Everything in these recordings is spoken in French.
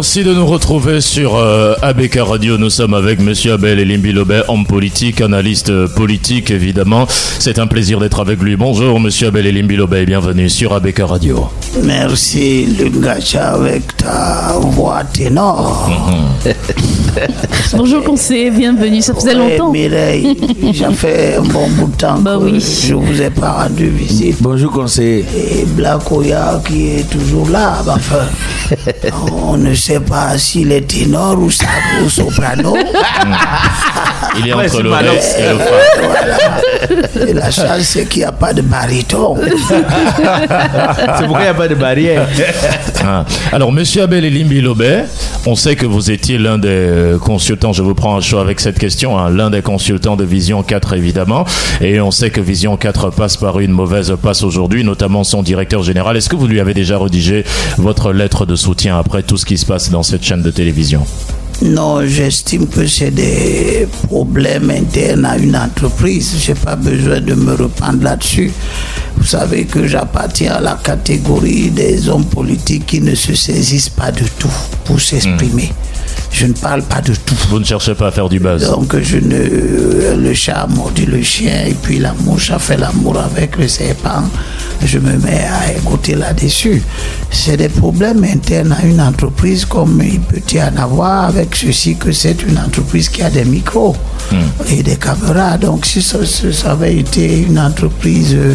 Merci de nous retrouver sur euh, ABK Radio. Nous sommes avec Monsieur Abel Elimbi Lobet, homme politique, analyste euh, politique évidemment. C'est un plaisir d'être avec lui. Bonjour Monsieur Abel Elimbi Lobet, bienvenue sur ABK Radio. Merci Lungacha avec ta voix ténor. Bonjour conseiller, bienvenue, ça faisait Ouais, longtemps. Mireille, ça fait un bon bout de temps Bah que oui. je vous ai pas rendu visite. Bonjour conseiller. Et Black Oya qui est toujours là, bah, enfin, on ne sait pas s'il est ténor ou, sa- ou soprano. Il est entre le. Rex et le Fa. Et la chance, c'est qu'il n'y a pas de baryton. C'est pourquoi il n'y a pas de barrière. Ah. Alors, Monsieur Abel Elimbi Lobet, on sait que vous étiez l'un des euh, consultants, je vous prends un choix avec cette question, hein, l'un des consultants de Vision 4 évidemment, et on sait que Vision 4 passe par une mauvaise passe aujourd'hui, notamment son directeur général. Est-ce que vous lui avez déjà rédigé votre lettre de soutien après tout ce qui se passe dans cette chaîne de télévision Non, j'estime que c'est des problèmes internes à une entreprise. Je n'ai pas besoin de me reprendre là-dessus. Vous savez que j'appartiens à la catégorie des hommes politiques qui ne se saisissent pas de tout pour s'exprimer. Je ne parle pas de tout. Vous ne cherchez pas à faire du buzz Donc je ne le chat a mordu le chien et puis la mouche a fait l'amour avec le serpent. Je me mets à écouter là-dessus. C'est des problèmes internes à une entreprise comme il peut y en avoir avec ceci que c'est une entreprise qui a des micros et des caméras. Donc si ça, avait été une entreprise euh,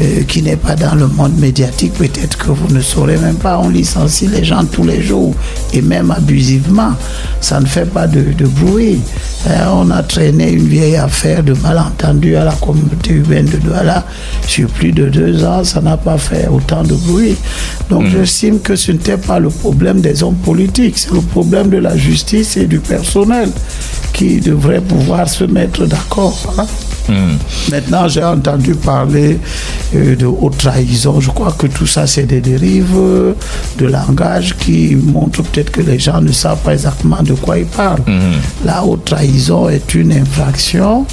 euh, qui n'est pas dans le monde médiatique, peut-être que vous ne saurez même pas. On licencie les gens tous les jours et même abusivement. Ça ne fait pas de, de bruit. Hein, on a traîné une vieille affaire de malentendu à la communauté urbaine de Douala sur plus de deux ans. Ça n'a pas fait autant de bruit. Donc j'estime que ce n'était pas le problème des hommes politiques, c'est le problème de la justice et du personnel qui devrait pouvoir se mettre d'accord. hein. Maintenant, j'ai entendu parler euh, de haute trahison. Je crois que tout ça, c'est des dérives euh, de langage qui montrent peut-être que les gens ne savent pas exactement de quoi ils parlent. La haute trahison est une infraction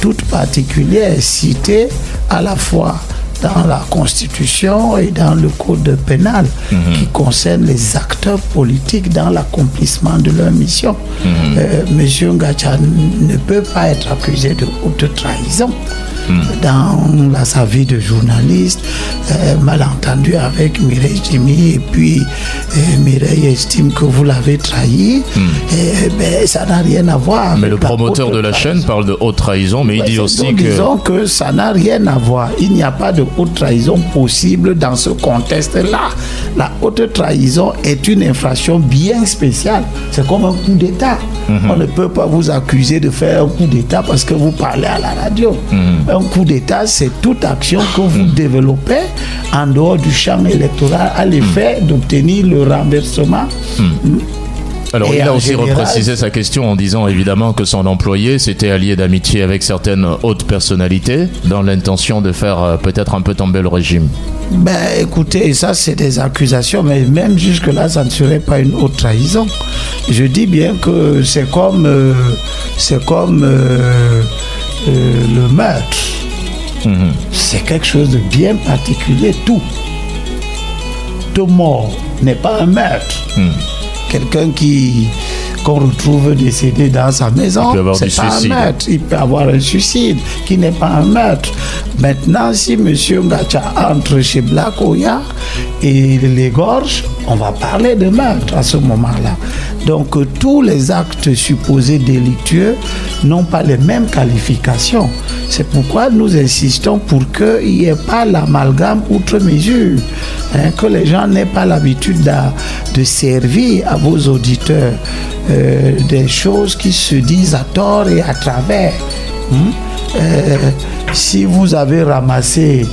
toute particulière citée à la fois dans la Constitution et dans le Code pénal qui concerne les acteurs politiques dans l'accomplissement de leur mission. Euh, Monsieur Ngacha ne peut pas être accusé de haute trahison. Dans la, sa vie de journaliste, euh, malentendu avec Mireille Jimmy, et puis euh, Mireille estime que vous l'avez trahi, et, ben, ça n'a rien à voir. Mais le promoteur de la trahison. chaîne parle de haute trahison, mais il dit aussi donc, que... Disons que ça n'a rien à voir. Il n'y a pas de haute trahison possible dans ce contexte-là. La haute trahison est une infraction bien spéciale. C'est comme un coup d'État. Mhm. On ne peut pas vous accuser de faire un coup d'État parce que vous parlez à la radio. Mhm. Un coup d'État, c'est toute action que vous développez en dehors du champ électoral à l'effet Mhm. d'obtenir le renversement Alors, Et il a aussi général- reprécisé sa question en disant évidemment que son employé s'était allié d'amitié avec certaines hautes personnalités dans l'intention de faire euh, peut-être un peu tomber le régime. Ben écoutez, ça c'est des accusations, mais même jusque-là, ça ne serait pas une haute trahison. Je dis bien que c'est comme, euh, c'est comme euh, le meurtre. C'est quelque chose de bien particulier, tout. Tout mort n'est pas un meurtre. Quelqu'un qui qu'on retrouve décédé dans sa maison, c'est pas suicide. un meurtre. Il peut avoir un suicide qui n'est pas un meurtre. Maintenant, si M. Ngacha entre chez Black Oya et l'égorge, on va parler de meurtre à ce moment-là. Donc, euh, tous les actes supposés délictueux n'ont pas les mêmes qualifications. C'est pourquoi nous insistons pour qu'il n'y ait pas l'amalgame outre mesure. hein, que les gens n'aient pas l'habitude de servir à vos auditeurs euh, des choses qui se disent à tort et à travers. hein. Euh, si vous avez ramassé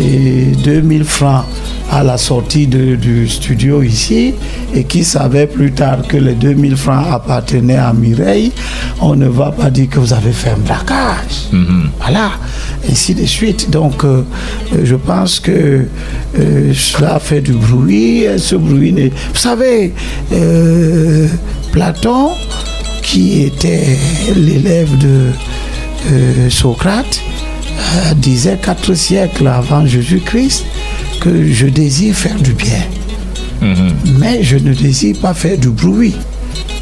euh, 2000 francs à la sortie de- du studio ici et qui savait plus tard que les 2000 francs appartenaient à Mireille, on ne va pas dire que vous avez fait un braquage. Voilà, ainsi de suite. Donc, euh, euh, je pense que euh, cela fait du bruit. et Ce bruit, vous savez, euh, Platon, qui était l'élève de Socrate, disait quatre siècles avant Jésus-Christ que je désire faire du bien. Mais je ne désire pas faire du bruit.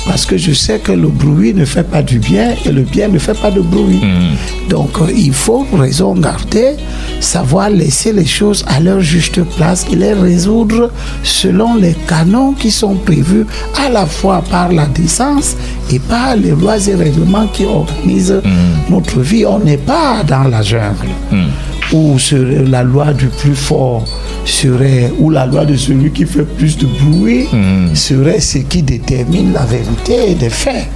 Parce que je sais que le bruit ne fait pas du bien et le bien ne fait pas de bruit. Donc euh, il faut raison garder, savoir laisser les choses à leur juste place et les résoudre selon les canons qui sont prévus à la fois par la décence et par les lois et règlements qui organisent notre vie. On n'est pas dans la jungle où serait la loi du plus fort serait, ou la loi de celui qui fait plus de bruit serait ce qui détermine la vérité des faits.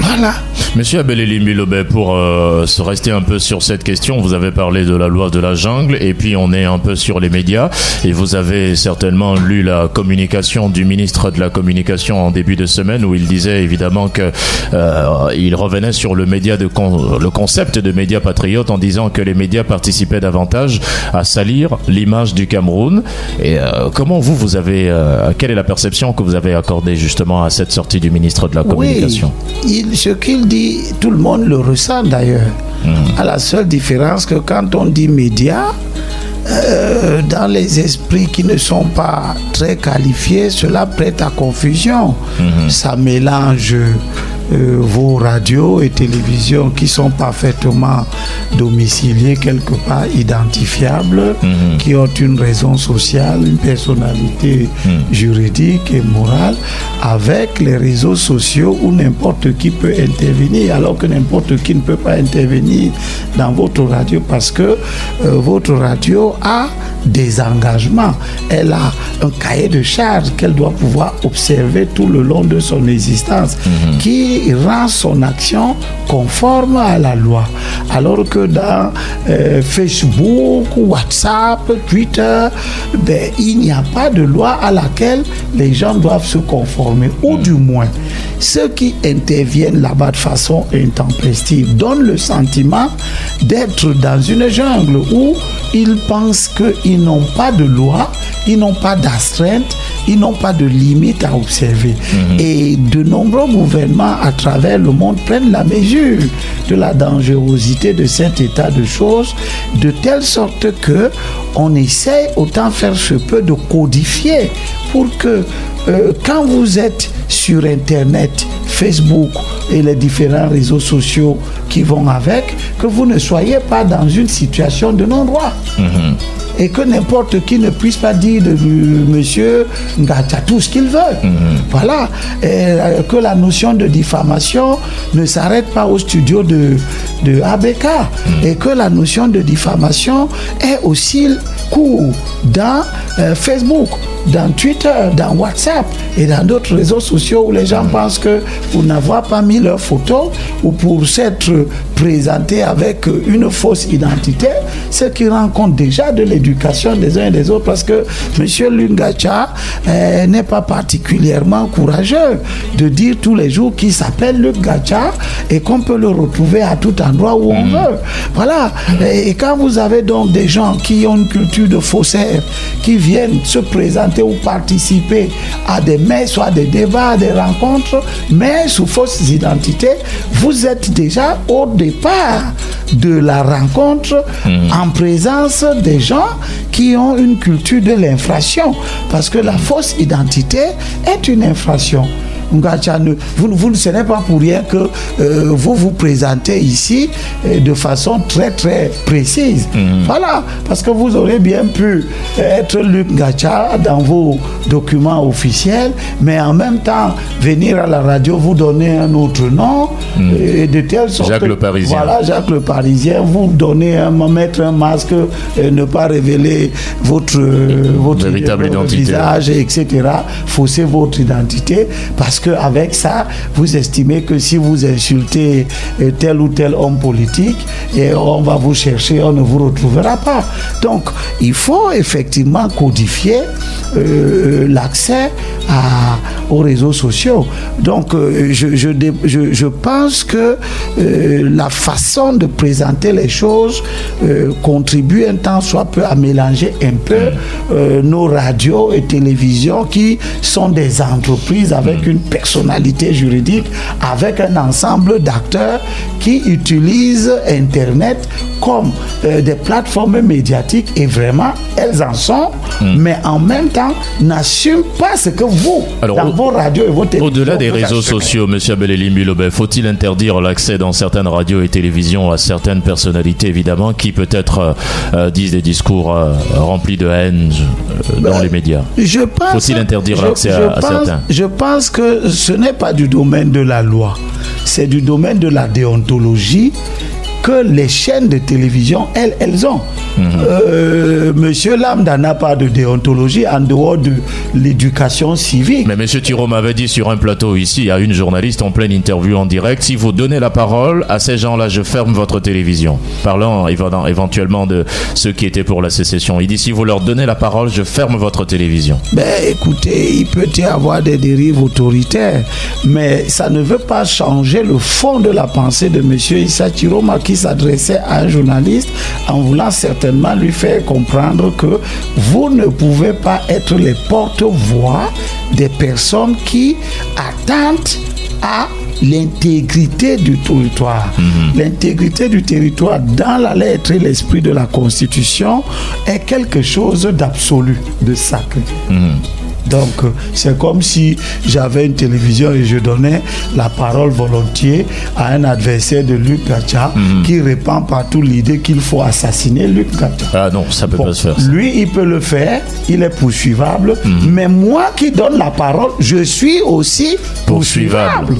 Voilà. Monsieur Abel Lobet, pour euh, se rester un peu sur cette question, vous avez parlé de la loi de la jungle et puis on est un peu sur les médias et vous avez certainement lu la communication du ministre de la communication en début de semaine où il disait évidemment que euh, il revenait sur le média de con- le concept de média patriote en disant que les médias participaient davantage à salir l'image du Cameroun et euh, comment vous vous avez euh, quelle est la perception que vous avez accordée justement à cette sortie du ministre de la communication? Oui, il- ce qu'il dit, tout le monde le ressent d'ailleurs. À la seule différence que quand on dit médias, euh, dans les esprits qui ne sont pas très qualifiés, cela prête à confusion. Ça mélange euh, vos radios et télévisions qui sont parfaitement domiciliés quelque part, identifiables, qui ont une raison sociale, une personnalité juridique et morale, avec les réseaux sociaux où n'importe qui peut intervenir, alors que n'importe qui ne peut pas intervenir dans votre radio parce que euh, votre radio a des engagements. Elle a un cahier de charges qu'elle doit pouvoir observer tout le long de son existence, qui rend son action conforme à la loi. Alors que dans euh, Facebook, WhatsApp, Twitter, ben, il n'y a pas de loi à laquelle les gens doivent se conformer. Ou du moins, ceux qui interviennent là-bas de façon intempestive donnent le sentiment d'être dans une jungle où ils pensent qu'ils n'ont pas de loi, ils n'ont pas d'astreinte, ils n'ont pas de limite à observer. Et de nombreux gouvernements à travers le monde prennent la mesure de la dangerosité de cet état de choses, de telle sorte que on essaie autant faire se peut de codifier pour que euh, quand vous êtes sur Internet, Facebook et les différents réseaux sociaux qui vont avec, que vous ne soyez pas dans une situation de non-droit. Et que n'importe qui ne puisse pas dire de monsieur Ngacha tout ce qu'il veut. Voilà. Et, euh, que la notion de diffamation ne s'arrête pas au studio de, de ABK. Et que la notion de diffamation est aussi court dans euh, Facebook, dans Twitter, dans WhatsApp et dans d'autres réseaux sociaux où les gens pensent que pour n'avoir pas mis leur photo ou pour s'être présenté avec euh, une fausse identité, ce qui rend compte déjà de l'éducation des uns et des autres parce que M. Lungacha euh, n'est pas particulièrement courageux de dire tous les jours qu'il s'appelle Lungacha et qu'on peut le retrouver à tout endroit où on veut. Voilà. Et, et quand vous avez donc des gens qui ont une culture de faussaire, qui viennent se présenter ou participer à des messes, à des débats, à des rencontres, mais sous fausses identités, vous êtes déjà au départ de la rencontre en présence des gens qui ont une culture de l'infraction. Parce que la fausse identité est une infraction. Ngacha, ne- vous, vous, ce n'est pas pour rien que euh, vous vous présentez ici euh, de façon très très précise. Voilà, parce que vous aurez bien pu être Luc Ngacha dans vos documents officiels, mais en même temps venir à la radio vous donner un autre nom et de telle sorte Jacques le Parisien. Voilà, Jacques le Parisien, vous donner un, mettre un masque, euh, ne pas révéler votre, euh, votre Véritable identité. visage, etc. Fausser votre identité parce que avec ça, vous estimez que si vous insultez euh, tel ou tel homme politique, et on va vous chercher, on ne vous retrouvera pas. Donc, il faut effectivement codifier euh, l'accès à- aux réseaux sociaux. Donc, euh, je, je, je- je pense que euh, la façon de présenter les choses euh, contribue un temps soit peu à mélanger un peu euh, nos radios et télévisions qui sont des entreprises avec une personnalités juridiques avec un ensemble d'acteurs qui utilisent Internet comme euh, des plateformes médiatiques et vraiment, elles en sont, Hmm. mais en même temps, n'assument pas ce que vous, Alors, dans au- vos radios et vos télévisions, Au-delà des réseaux assumez. sociaux, Monsieur Abel Lobet, faut-il interdire l'accès dans certaines radios et télévisions à certaines personnalités, évidemment, qui peut-être euh, euh, disent des discours euh, remplis de haine dans Ben, les médias? Faut-il interdire l'accès à- à certains? Je pense que ce n'est pas du domaine de la loi, c'est du domaine de la déontologie que les chaînes de télévision, elles, elles ont. Mhm. Euh, Monsieur Lambda n'a pas de déontologie en dehors de l'éducation civique. Mais Monsieur Thiraud m'avait dit sur un plateau ici, à une journaliste en pleine interview en direct, si vous donnez la parole à ces gens-là, je ferme votre télévision. Parlant éventuellement de ceux qui étaient pour la sécession. Il dit, si vous leur donnez la parole, je ferme votre télévision. Ben, écoutez, il peut y avoir des dérives autoritaires, mais ça ne veut pas changer le fond de la pensée de M. Issa Chiroma qui s'adressait à un journaliste en voulant certainement lui faire comprendre que vous ne pouvez pas être les porte-voix des personnes qui attendent à l'intégrité du territoire. L'intégrité du territoire dans la lettre et l'esprit de la Constitution est quelque chose d'absolu, de sacré. Donc, euh, c'est comme si j'avais une télévision et je donnais la parole volontiers à un adversaire de Luc Gacha qui répand partout l'idée qu'il faut assassiner Luc Gacha. Ah non, ça peut Bon, pas se faire. ça. lui, il peut le faire, il est poursuivable, mais moi qui donne la parole, je suis aussi poursuivable. poursuivable.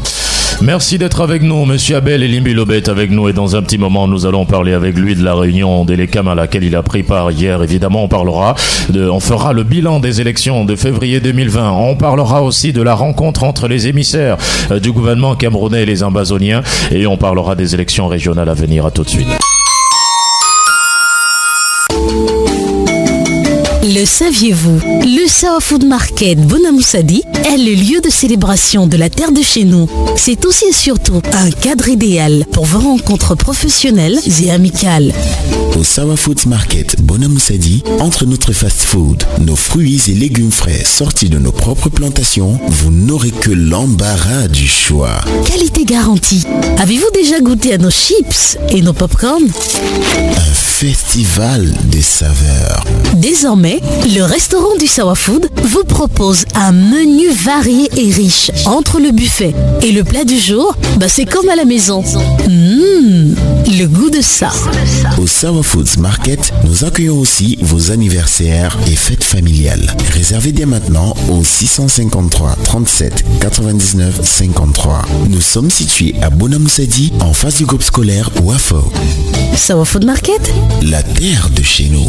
Merci d'être avec nous, Monsieur Abel et Lobet avec nous et dans un petit moment nous allons parler avec lui de la réunion d'Elecam à laquelle il a pris part hier. Évidemment, on parlera de, on fera le bilan des élections de février 2020. On parlera aussi de la rencontre entre les émissaires euh, du gouvernement camerounais et les ambazoniens et on parlera des élections régionales à venir. À tout de suite. Le saviez-vous? Le Sawa Food Market Bonamoussadi est le lieu de célébration de la terre de chez nous. C'est aussi et surtout un cadre idéal pour vos rencontres professionnelles et amicales. Au Sawa Foods Market Bonamoussadi, entre notre fast-food, nos fruits et légumes frais sortis de nos propres plantations, vous n'aurez que l'embarras du choix. Qualité garantie. Avez-vous déjà goûté à nos chips et nos popcorn Un festival des saveurs. Désormais, le restaurant du Sawa Food vous propose un menu varié et riche. Entre le buffet et le plat du jour, bah c'est comme à la maison. Mmh, le goût de ça. Au Sawa Foods Market, nous accueillons aussi vos anniversaires et fêtes familiales. Réservez dès maintenant au 653 37 99 53. Nous sommes situés à Bonamoussadi, en face du groupe scolaire Wafo, Sawa Food Market? La terre de chez nous.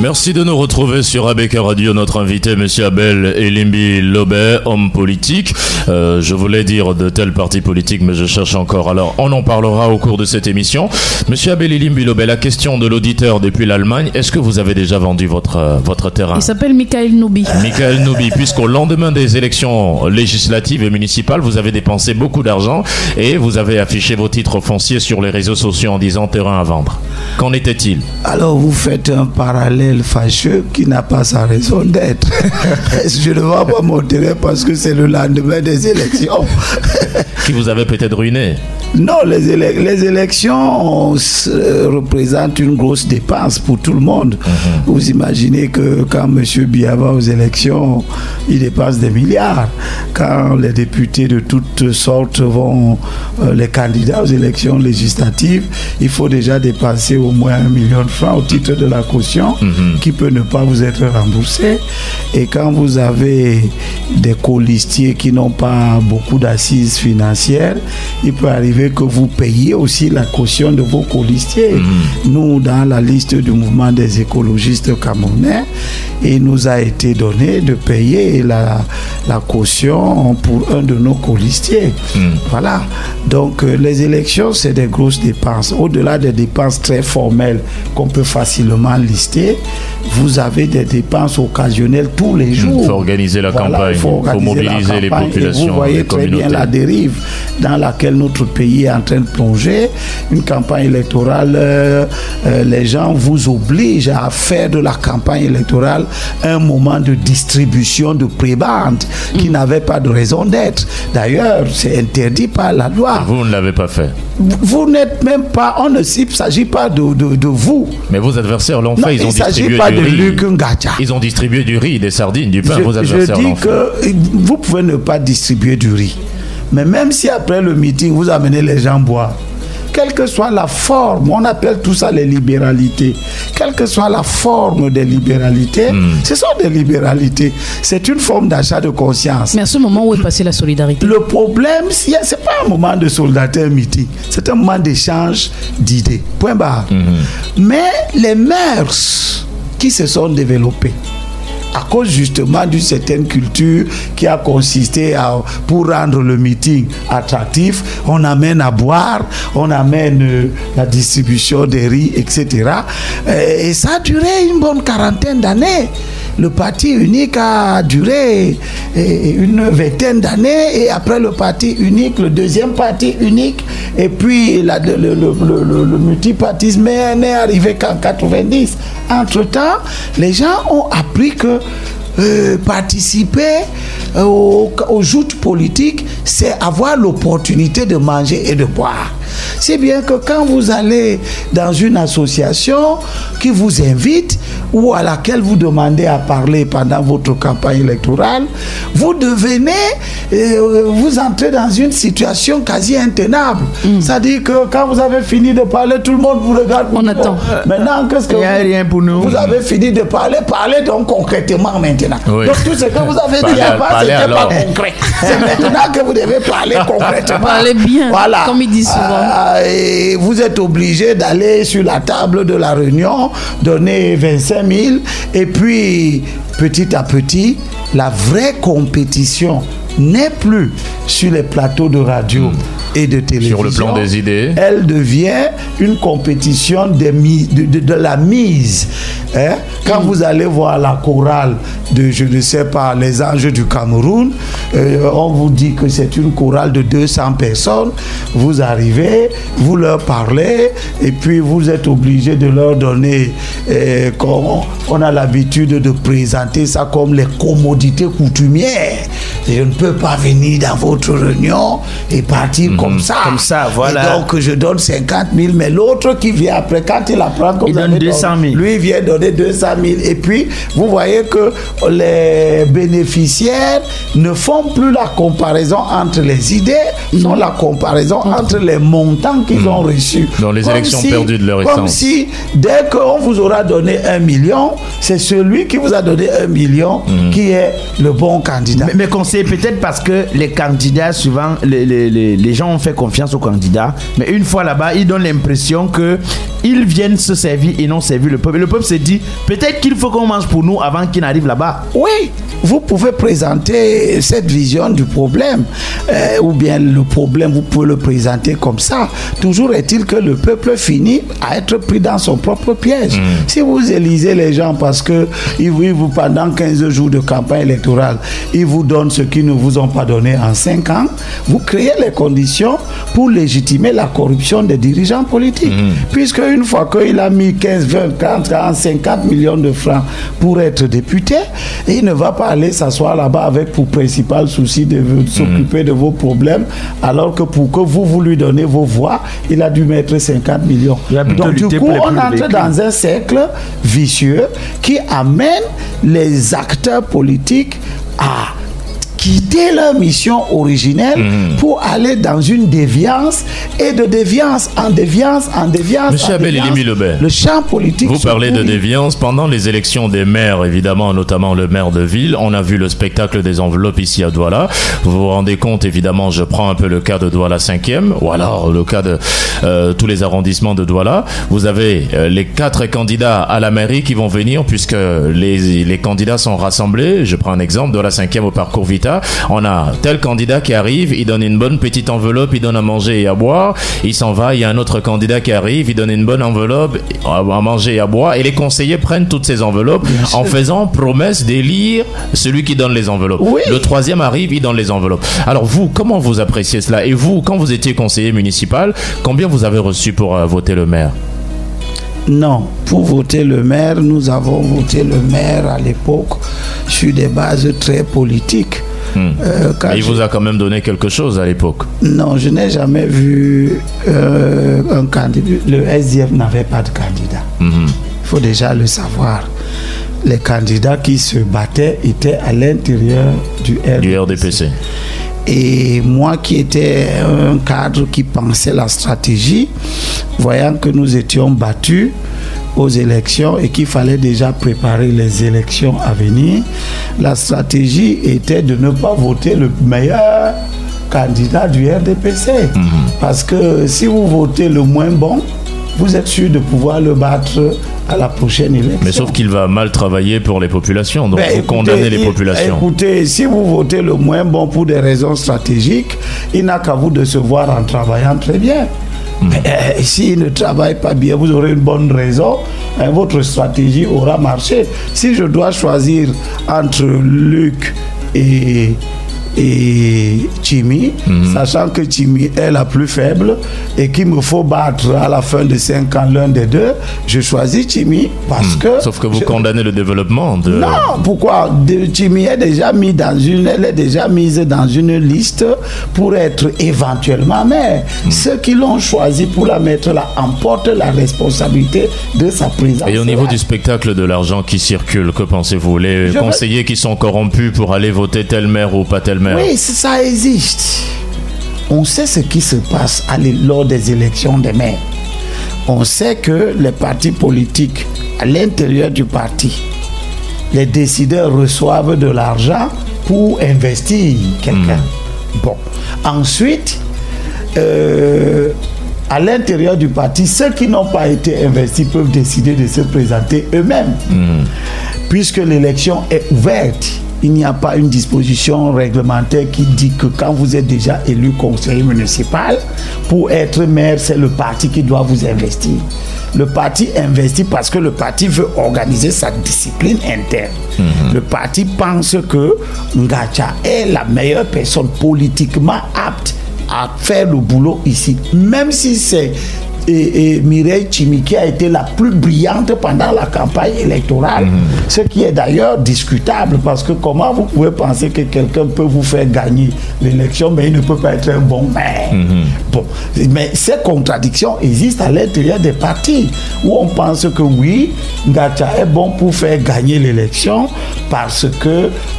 Merci de nous retrouver sur ABK Radio, notre invité, Monsieur Abel Elimbi Lobet, homme politique. Euh, je voulais dire de tel parti politique, mais je cherche encore. Alors, on en parlera au cours de cette émission. Monsieur Abel Elimbi Lobet, la question de l'auditeur depuis l'Allemagne, est-ce que vous avez déjà vendu votre, euh, votre terrain? Il s'appelle Michael Noubi. Michael Noubi, puisqu'au lendemain des élections législatives et municipales, vous avez dépensé beaucoup d'argent et vous avez affiché vos titres fonciers sur les réseaux sociaux en disant terrain à vendre. Qu'en était-il? Alors vous faites un parallèle fâcheux qui n'a pas sa raison d'être. Je ne vois pas mon terrain parce que c'est le lendemain des élections. Qui vous avait peut-être ruiné Non, les, élec- les élections représentent une grosse dépense pour tout le monde. Vous imaginez que quand M. Biya va aux élections, il dépense des milliards. Quand les députés de toutes sortes vont, euh, les candidats aux élections législatives, il faut déjà dépenser au moins un million de francs au titre de la caution qui peut ne pas vous être remboursé. Et quand vous avez des colistiers qui n'ont pas beaucoup d'assises financières, il peut arriver que vous payiez aussi la caution de vos colistiers. Nous, dans la liste du mouvement des écologistes camerounais, il nous a été donné de payer la, la caution pour un de nos colistiers. Voilà. Donc euh, les élections, c'est des grosses dépenses. Au-delà des dépenses très formelles qu'on peut facilement lister, vous avez des dépenses occasionnelles tous les jours. Il faut organiser la campagne, il faut, mobiliser les. Et populations, vous voyez les très bien la dérive dans laquelle notre pays est en train de plonger. Une campagne électorale, euh, euh, les gens vous obligent à faire de la campagne électorale un moment de distribution de prébendes qui n'avait pas de raison d'être. D'ailleurs, c'est interdit par la loi. Vous ne l'avez pas fait. Vous n'êtes même pas, on ne s'agit pas de, de, de vous. Mais vos adversaires l'ont fait. Ils il ont s'agit pas de. Luc Ngacha. Ils ont distribué du riz, des sardines, du pain. Je, vos je adversaires dis l'ont fait. que vous pouvez ne pas distribuer du riz. Mais même si après le meeting, vous amenez les gens boire, quelle que soit la forme, on appelle tout ça les libéralités, quelle que soit la forme des libéralités, Hmm. ce sont des libéralités. C'est une forme d'achat de conscience. Mais à ce moment où est passée la solidarité? Le problème, c'est c'est pas un moment de solidarité, un meeting. C'est un moment d'échange d'idées. Point barre. Mais les mœurs qui se sont développées à cause justement d'une certaine culture qui a consisté à, pour rendre le meeting attractif, on amène à boire, on amène euh, la distribution des riz, etc. Et ça a duré une bonne quarantaine d'années. Le parti unique a duré euh, une vingtaine d'années et après le parti unique, le deuxième parti unique, et puis le, multipartisme est- n'est arrivé qu'en 90. Entre-temps, les gens ont appris que euh, participer euh, aux joutes politiques, c'est avoir l'opportunité de manger et de boire. C'est bien que quand vous allez dans une association qui vous invite ou à laquelle vous demandez à parler pendant votre campagne électorale, vous devenez, euh, vous entrez dans une situation quasi intenable. C'est-à-dire que quand vous avez fini de parler, tout le monde vous regarde. vous On attend. Bon, Maintenant, qu'est-ce que Il y a vous- rien pour nous. Vous avez fini de parler, parlez donc concrètement maintenant. Oui. Donc tout ce que vous avez dit avant, c'était pas concret. C'est maintenant que vous devez parler concrètement. Parlez bien, comme ils disent souvent. Ah, et vous êtes obligé d'aller sur la table de la réunion, donner 25 000, et puis petit à petit, la vraie compétition n'est plus sur les plateaux de radio et de télévision. Sur le plan des idées. Elle devient une compétition des de, de- de la mise. hein. Quand vous allez voir la chorale de, je ne sais pas, les anges du Cameroun, euh, on vous dit que c'est une chorale de 200 personnes. Vous arrivez, vous leur parlez, et puis vous êtes obligé de leur donner, euh, qu'on- on a l'habitude de présenter ça comme les commodités coutumières. Je ne peux pas venir dans votre réunion et partir comme ça. Comme ça, voilà. Et donc je donne 50 000, mais l'autre qui vient après, quand il apprend que Il donne avez 200 000. lui il vient donner 200 000. Et puis, vous voyez que les bénéficiaires ne font plus la comparaison entre les idées, font la comparaison entre les montants qu'ils ont reçus. Dans les Comme élections perdues de leur Comme essence. si, dès qu'on vous aura donné un million, c'est celui qui vous a donné un million qui est le bon candidat. Mais, mais conseiller, peut-être parce que les candidats, souvent, les, les- les- les gens ont fait confiance aux candidats, mais une fois là-bas, ils donnent l'impression que ils viennent se servir et non servir le peuple. Et le peuple se dit, peut-être qu'il faut qu'on mange pour nous avant qu'ils n'arrivent là-bas. Oui, vous pouvez présenter cette vision du problème, euh, ou bien le problème, vous pouvez le présenter comme ça. Toujours est-il que le peuple finit à être pris dans son propre piège. Si vous élisez les gens parce que ils vous, ils vous- pendant 15 jours de campagne électorale, ils vous donnent ce qu'ils ne vous ont pas donné en 5 ans, vous créez les conditions pour légitimer la corruption des dirigeants politiques. Puisque une fois qu'il a mis 15, 20, 30, 40, 50 millions de francs pour être député, il ne va pas aller s'asseoir là-bas avec pour principal souci de, de s'occuper de vos problèmes, alors que pour que vous, vous lui donnez vos voix, il a dû mettre 50 millions. Donc du coup, on entre dans un cercle vicieux qui amène les acteurs politiques à quitter leur mission originelle Mhm. pour aller dans une déviance et de déviance en déviance en déviance. Monsieur Abel Lebert. Le champ politique. Vous parlez de déviance. Pendant les élections des maires, évidemment, notamment le maire de ville, on a vu le spectacle des enveloppes ici à Douala. Vous vous rendez compte, évidemment, je prends un peu le cas de Douala 5e, ou alors le cas de euh, tous les arrondissements de Douala. Vous avez euh, les quatre candidats à la mairie qui vont venir, puisque les, les candidats sont rassemblés. Je prends un exemple, Douala 5e au parcours Vita. Candidats. On a tel candidat qui arrive, il donne une bonne petite enveloppe, il donne à manger et à boire, il s'en va. Il y a un autre candidat qui arrive, il donne une bonne enveloppe à manger et à boire, et les conseillers prennent toutes ces enveloppes en faisant promesse d'élire celui qui donne les enveloppes. Oui. Le troisième arrive, il donne les enveloppes. Alors vous, comment vous appréciez cela? Et vous, quand vous étiez conseiller municipal, combien vous avez reçu pour euh, voter le maire? Non, pour voter le maire, nous avons voté le maire à l'époque sur des bases très politiques. Euh, quand Mais il vous a quand même donné quelque chose à l'époque. Non, je n'ai jamais vu euh, un candidat. Le SDF n'avait pas de candidat. Mhm. Il faut déjà le savoir. Les candidats qui se battaient étaient à l'intérieur du RDPC. Du RDPC. Et moi qui étais un cadre qui pensait la stratégie, voyant que nous étions battus aux élections et qu'il fallait déjà préparer les élections à venir, la stratégie était de ne pas voter le meilleur candidat du RDPC. Parce que si vous votez le moins bon, vous êtes sûr de pouvoir le battre à la prochaine élection. Mais sauf qu'il va mal travailler pour les populations, donc Ben, vous écoutez, condamnez les il- populations. Écoutez, si vous votez le moins bon pour des raisons stratégiques, il n'a qu'à vous de se voir en travaillant très bien. Mais, euh, S'il ne travaille pas bien, vous aurez une bonne raison, hein, votre stratégie aura marché. Si je dois choisir entre Luc et, et Chimi, Hmm. sachant que Chimi est la plus faible et qu'il me faut battre à la fin de 5 ans l'un des deux, je choisis Chimi parce que... Hmm. Sauf que vous je- condamnez le développement de. non, pourquoi? Jimmy est déjà mis dans une, elle est déjà mise dans une liste pour être éventuellement maire. Hmm. Ceux qui l'ont choisi pour la mettre là emportent la responsabilité de sa présence. Et au niveau là. du spectacle de l'argent qui circule, que pensez-vous? Les Je veux- conseillers qui sont corrompus pour aller voter tel maire ou pas tel maire Oui, ça existe. On sait ce qui se passe lors des élections des maires. On sait que les partis politiques, à l'intérieur du parti, les décideurs reçoivent de l'argent pour investir quelqu'un. Bon. Ensuite, euh, à l'intérieur du parti, ceux qui n'ont pas été investis peuvent décider de se présenter eux-mêmes. Puisque l'élection est ouverte, il n'y a pas une disposition réglementaire qui dit que quand vous êtes déjà élu conseiller municipal, pour être maire, c'est le parti qui doit vous investir. Le parti investit parce que le parti veut organiser sa discipline interne. Le parti pense que Ngacha est la meilleure personne politiquement apte à faire le boulot ici. Même si c'est et, et Mireille Chimi qui a été la plus brillante pendant la campagne électorale, ce qui est d'ailleurs discutable parce que comment vous pouvez penser que quelqu'un peut vous faire gagner l'élection mais il ne peut pas être un bon maire? Bon, mais ces contradictions existent à l'intérieur des partis où on pense que oui, Ngacha est bon pour faire gagner l'élection parce que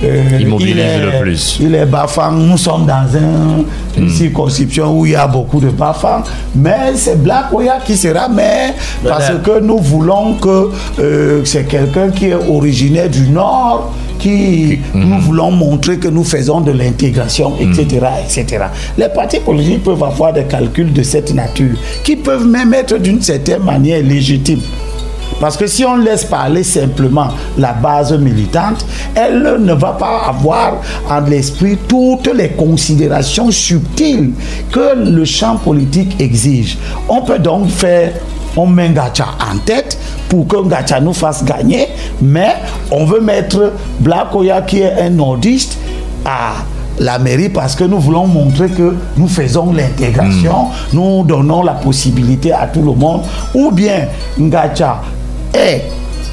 euh, Il mobilise est- le plus. il est Bafang, nous sommes dans un- une circonscription où il y a beaucoup de Bafang, mais c'est Black Oya qui sera maire parce que nous voulons que euh, c'est quelqu'un qui est originaire du Nord, qui nous voulons montrer que nous faisons de l'intégration, etc., etc. Les partis politiques peuvent avoir des calculs de cette nature qui peuvent même être d'une certaine manière légitimes. Parce que si on laisse parler simplement la base militante, elle ne va pas avoir en l'esprit toutes les considérations subtiles que le champ politique exige. On peut donc faire, on met Ngacha en tête pour que Ngacha nous fasse gagner, mais on veut mettre Black Oya qui est un nordiste à la mairie parce que nous voulons montrer que nous faisons l'intégration, nous donnons la possibilité à tout le monde, ou bien Ngacha est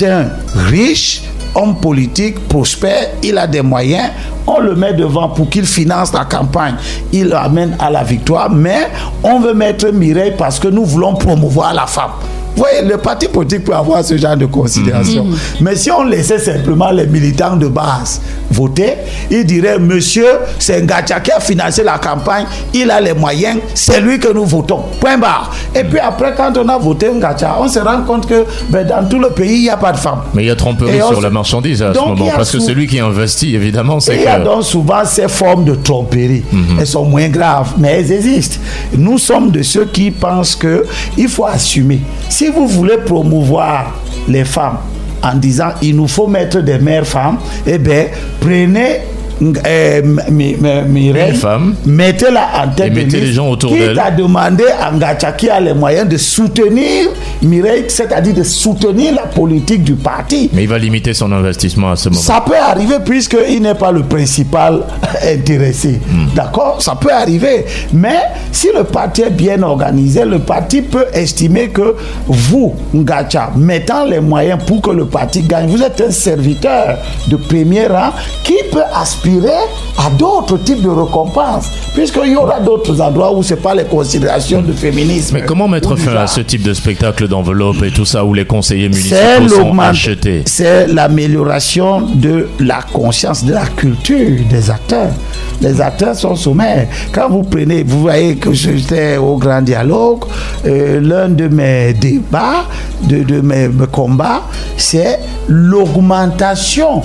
un riche homme politique prospère, il a des moyens, on le met devant pour qu'il finance la campagne, il l'amène à la victoire, mais on veut mettre Mireille parce que nous voulons promouvoir la femme. Vous voyez, le parti politique peut avoir ce genre de considération. Mais si on laissait simplement les militants de base voter, ils diraient, monsieur, c'est Ngacha qui a financé la campagne, il a les moyens, c'est lui que nous votons. Point barre. Et puis après, quand on a voté Ngacha, on se rend compte que ben, dans tout le pays, il n'y a pas de femmes. Mais il y a tromperie sur se- la marchandise à ce Donc, moment. Parce que sous- celui qui investit, évidemment, c'est il y a que. donc souvent ces formes de tromperie. Elles sont moins graves, mais elles existent. Nous sommes de ceux qui pensent que il faut assumer. Si vous voulez promouvoir les femmes en disant il nous faut mettre des mères femmes, eh bien, prenez euh, Mi- Mi- Mireille, femme. mettez-la en tête Et de mettez liste. les gens autour Qui t'a demandé à Ngacha qui a les moyens de soutenir Mireille, c'est-à-dire de soutenir la politique du parti. Mais il va limiter son investissement à ce moment. Ça peut arriver puisqu'il n'est pas le principal intéressé. D'accord? Ça peut arriver. Mais si le parti est bien organisé, le parti peut estimer que vous, Ngacha, mettant les moyens pour que le parti gagne, vous êtes un serviteur de premier rang qui peut aspirer à d'autres types de récompenses. Puisqu'il y aura d'autres endroits où ce n'est pas les considérations de féminisme. Mais comment mettre fin à ce type de spectacle d'enveloppe et tout ça où les conseillers municipaux sont achetés c'est l'amélioration de la conscience, de la culture des acteurs. Les acteurs sont sommaires. Quand vous prenez, vous voyez que j'étais au grand dialogue, euh, l'un de mes débats, de, de mes, mes combats, c'est l'augmentation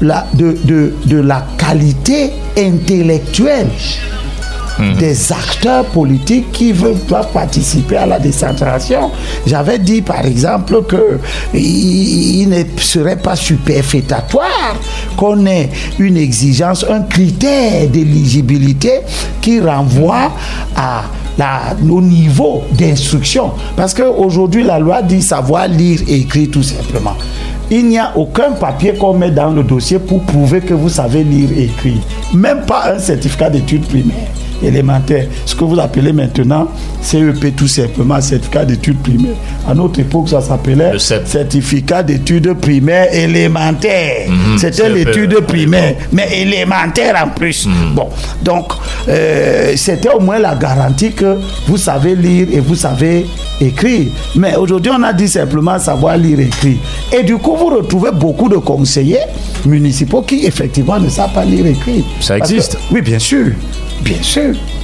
la- de, de, de la qualité intellectuelle des acteurs politiques qui veulent, doivent participer à la décentralisation. J'avais dit par exemple que il, il ne serait pas superfétatoire qu'on ait une exigence, un critère d'éligibilité qui renvoie à la, au niveau d'instruction. Parce qu'aujourd'hui, la loi dit savoir lire et écrire tout simplement. Il n'y a aucun papier qu'on met dans le dossier pour prouver que vous savez lire et écrire. Même pas un certificat d'études primaires élémentaires. Ce que vous appelez maintenant CEP tout simplement, certificat d'études primaires. À notre époque, ça s'appelait CEP. certificat d'études primaires élémentaires. C'était CEP, l'étude primaire, mais élémentaire en plus. Bon, donc euh, c'était au moins la garantie que vous savez lire et vous savez écrire. Mais aujourd'hui, on a dit simplement savoir lire et écrire. Et du coup, vous retrouvez beaucoup de conseillers municipaux qui effectivement ne savent pas lire et écrire. Ça que- existe Oui, bien sûr. Bien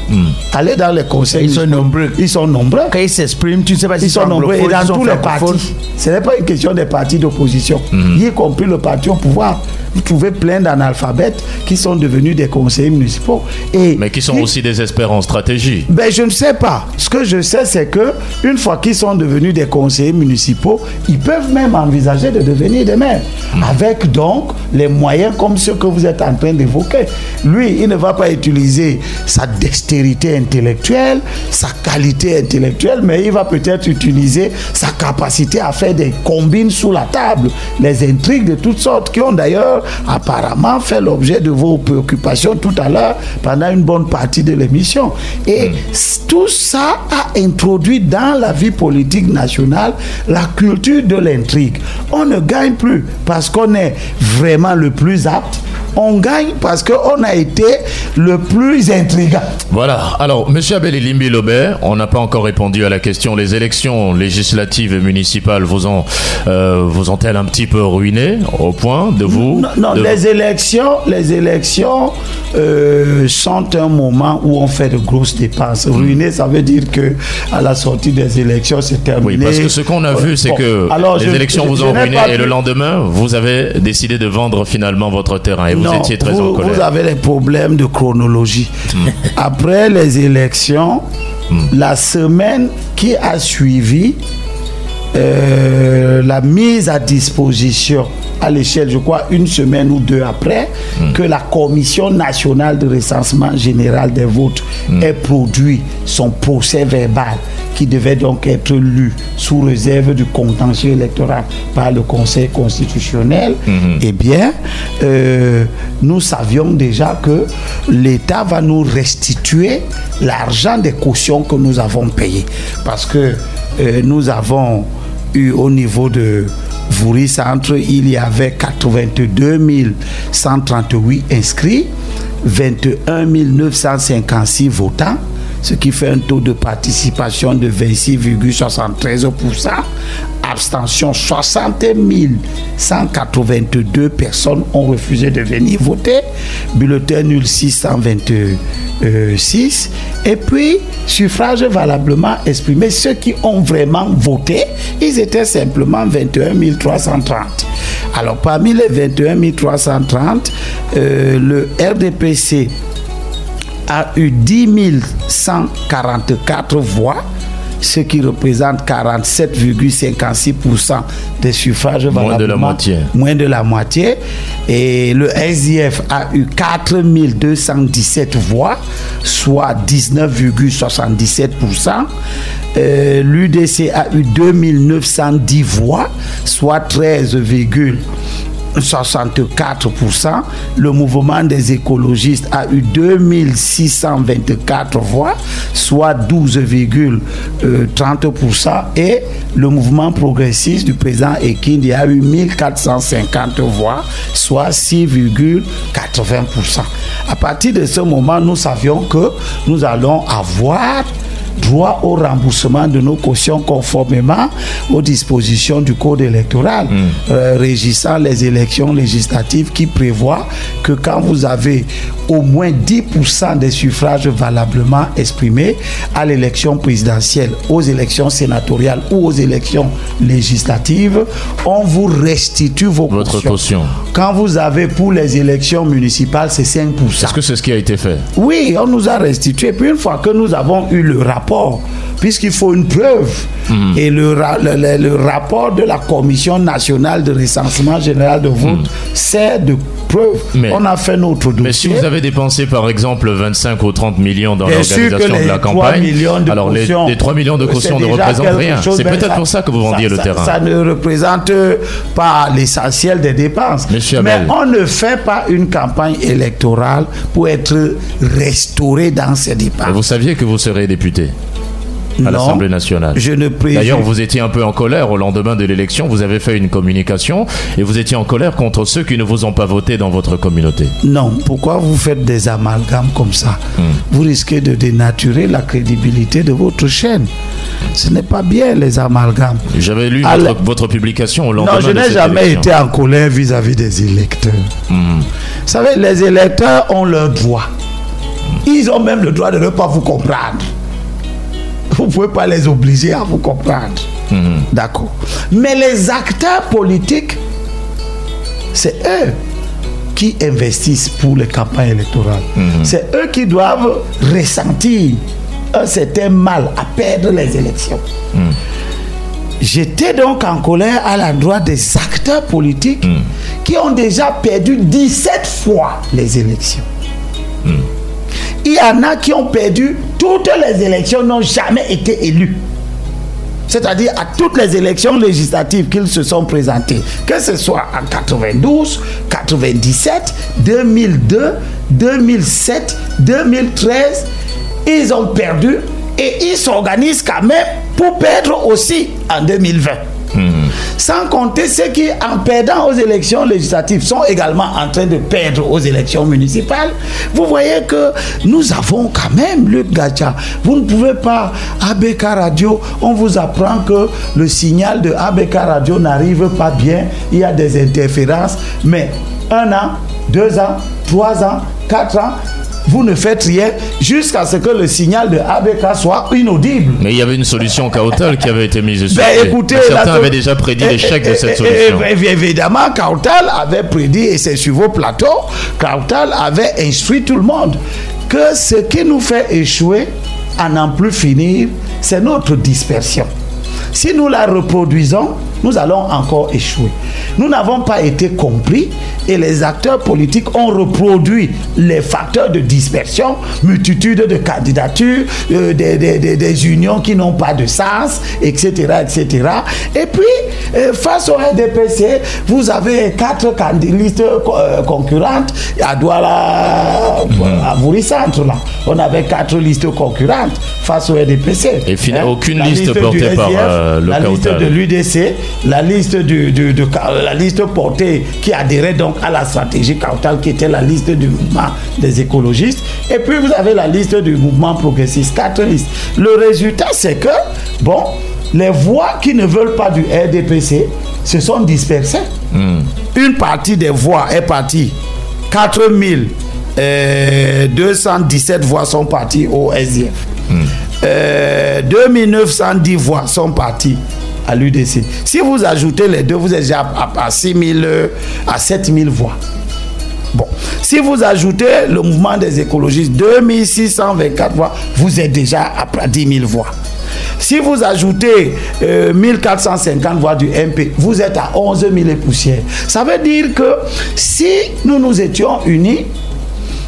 sûr. Allez dans les conseils. Ils sont nombreux. Ils sont nombreux. Quand ils s'expriment, tu ne sais pas Ils s'ils sont nombreux et dans ils sont tous les partis. Ce n'est pas une question des partis d'opposition, y compris le parti au pouvoir. Vous trouvez plein d'analphabètes qui sont devenus des conseillers municipaux. Et Mais qui sont aussi des experts en stratégie. ben, je ne sais pas. Ce que je sais, c'est que une fois qu'ils sont devenus des conseillers municipaux, ils peuvent même envisager de devenir des maires. Avec donc les moyens comme ceux que vous êtes en train d'évoquer. Lui, il ne va pas utiliser sa intellectuelle, sa qualité intellectuelle, mais il va peut-être utiliser sa capacité à faire des combines sous la table, les intrigues de toutes sortes qui ont d'ailleurs apparemment fait l'objet de vos préoccupations tout à l'heure pendant une bonne partie de l'émission. Et c- tout ça a introduit dans la vie politique nationale la culture de l'intrigue. On ne gagne plus parce qu'on est vraiment le plus apte. On gagne parce qu'on a été le plus intrigant. Voilà. Alors, Monsieur Abel Limbi Lobert, on n'a pas encore répondu à la question. Les élections législatives et municipales vous ont, euh, vous ont-elles un petit peu ruiné au point de vous Non, non, de- les élections, les élections euh, sont un moment où on fait de grosses dépenses. Ruiné, ça veut dire que à la sortie des élections, c'est terminé. Oui, parce que ce qu'on a vu, c'est Bon, que alors, les je- élections je- vous ont ruiné et le lendemain, vous avez décidé de vendre finalement votre terrain et vous Non, étiez très vous, en colère. vous avez des problèmes de chronologie. Après les élections, la semaine qui a suivi, euh, la mise à disposition à l'échelle, je crois, une semaine ou deux après, que la Commission nationale de recensement général des votes ait produit son procès verbal qui devait donc être lu sous réserve du contentieux électoral par le Conseil constitutionnel, eh bien, euh, nous savions déjà que l'État va nous restituer l'argent des cautions que nous avons payées. Parce que euh, nous avons eu au niveau de Voury Centre, il y avait 82 138 inscrits, 21 956 votants, ce qui fait un taux de participation de 26,73%. Abstention, 60 182 personnes ont refusé de venir voter. Bulletin nul 626. Et puis, suffrage valablement exprimé, ceux qui ont vraiment voté, ils étaient simplement 21 330. Alors, parmi les 21 330, euh, le RDPC a eu 10 144 voix, ce qui représente 47,56% des suffrages Moins de la moitié. Moins de la moitié. Et le SDF a eu 4217 voix, soit 19,77%. Euh, L'UDC a eu 2910 voix, soit 13,64%. Le mouvement des écologistes a eu 2624 voix, soit 12,30%. Et le mouvement progressiste du président Ekindi a eu 1450 voix, soit 6,80%. À partir de ce moment, nous savions que nous allons avoir droit au remboursement de nos cautions conformément aux dispositions du code électoral euh, régissant les élections législatives qui prévoit que quand vous avez au moins 10% des suffrages valablement exprimés à l'élection présidentielle, aux élections sénatoriales ou aux élections législatives, on vous restitue vos Votre cautions. caution. Quand vous avez pour les élections municipales, c'est 5%. Est-ce que c'est ce qui a été fait? Oui, on nous a restitué. Puis une fois que nous avons eu le rapport, puisqu'il faut une preuve, Mhm. et le, le- rapport de la Commission nationale de recensement général de vote sert de preuve. Mais- on a fait notre dossier. Mais si vous avez dépensé par exemple 25 ou 30 millions dans l'organisation de la 3 campagne, de alors les, les 3 millions de c'est cautions ne représentent rien. C'est peut-être pour ça que vous vendiez ça- le ça- terrain. Ça ne représente pas l'essentiel des dépenses. Monsieur Mais Abel. on ne fait pas une campagne électorale pour être restauré dans ces dépenses. Vous saviez que vous serez député à l'Assemblée nationale. Je ne préjuge- D'ailleurs, vous étiez un peu en colère au lendemain de l'élection. Vous avez fait une communication et vous étiez en colère contre ceux qui ne vous ont pas voté dans votre communauté. Non, pourquoi vous faites des amalgames comme ça Hmm. Vous risquez de dénaturer la crédibilité de votre chaîne. Ce n'est pas bien les amalgames. J'avais lu votre, votre publication au lendemain Non, je n'ai jamais élection. été en colère vis-à-vis des électeurs. Hmm. Vous savez, les électeurs ont leurs droits. Ils ont même le droit de ne pas vous comprendre. Vous ne pouvez pas les obliger à vous comprendre. Hmm. D'accord. Mais les acteurs politiques, c'est eux qui investissent pour les campagnes électorales. C'est eux qui doivent ressentir un certain mal à perdre les élections. J'étais donc en colère à l'endroit des acteurs politiques qui ont déjà perdu 17 fois les élections. Il y en a qui ont perdu toutes les élections, n'ont jamais été élus. C'est-à-dire à toutes les élections législatives qu'ils se sont présentés, que ce soit en 92, 97, 2002, 2007, 2013, ils ont perdu et ils s'organisent quand même pour perdre aussi en 2020. Sans compter ceux qui, en perdant aux élections législatives, sont également en train de perdre aux élections municipales. Vous voyez que nous avons quand même, Luc Gacha, vous ne pouvez pas, ABK Radio, on vous apprend que le signal de ABK Radio n'arrive pas bien, il y a des interférences, mais un an, deux ans, trois ans, quatre ans, vous ne faites rien jusqu'à ce que le signal de ABK soit inaudible. Mais il y avait une solution Kautal qui avait été mise sur Ben, écoutez, Certains la- avaient déjà prédit Eh, l'échec de cette eh, solution. eh, eh, évidemment, Kautal avait prédit, et c'est sur vos plateaux, Kautal avait instruit tout le monde que ce qui nous fait échouer à n'en plus finir, c'est notre dispersion. Si nous la reproduisons, nous allons encore échouer. Nous n'avons pas été compris et les acteurs politiques ont reproduit les facteurs de dispersion, multitude de candidatures, euh, des, des- des- des unions qui n'ont pas de sens, etc. etc. Et puis, euh, face au RDPC, vous avez quatre candi- listes euh, concurrentes à Douala, à Vouri Centre. Là. On avait quatre listes concurrentes face au RDPC. Et fina- aucune La liste portée par, SDF, euh, le La liste de l'UDC, la liste du, la liste portée qui adhérait donc à la stratégie Kautal, qui était la liste du mouvement des écologistes. Et puis vous avez la liste du mouvement progressiste, quatre listes. Le résultat, c'est que, bon, les voix qui ne veulent pas du RDPC se sont dispersées. Une partie des voix est partie. 4000 euh, 217 voix sont parties au SDF. Euh, 2910 voix sont parties à l'UDC. Si vous ajoutez les deux, vous êtes déjà à, à 6000 euh, à 7000 voix. Bon, si vous ajoutez le mouvement des écologistes, 2624 voix, vous êtes déjà à près de 10 000 voix. Si vous ajoutez euh, 1450 voix du MP, vous êtes à 11 000 et poussières. Ça veut dire que si nous nous étions unis,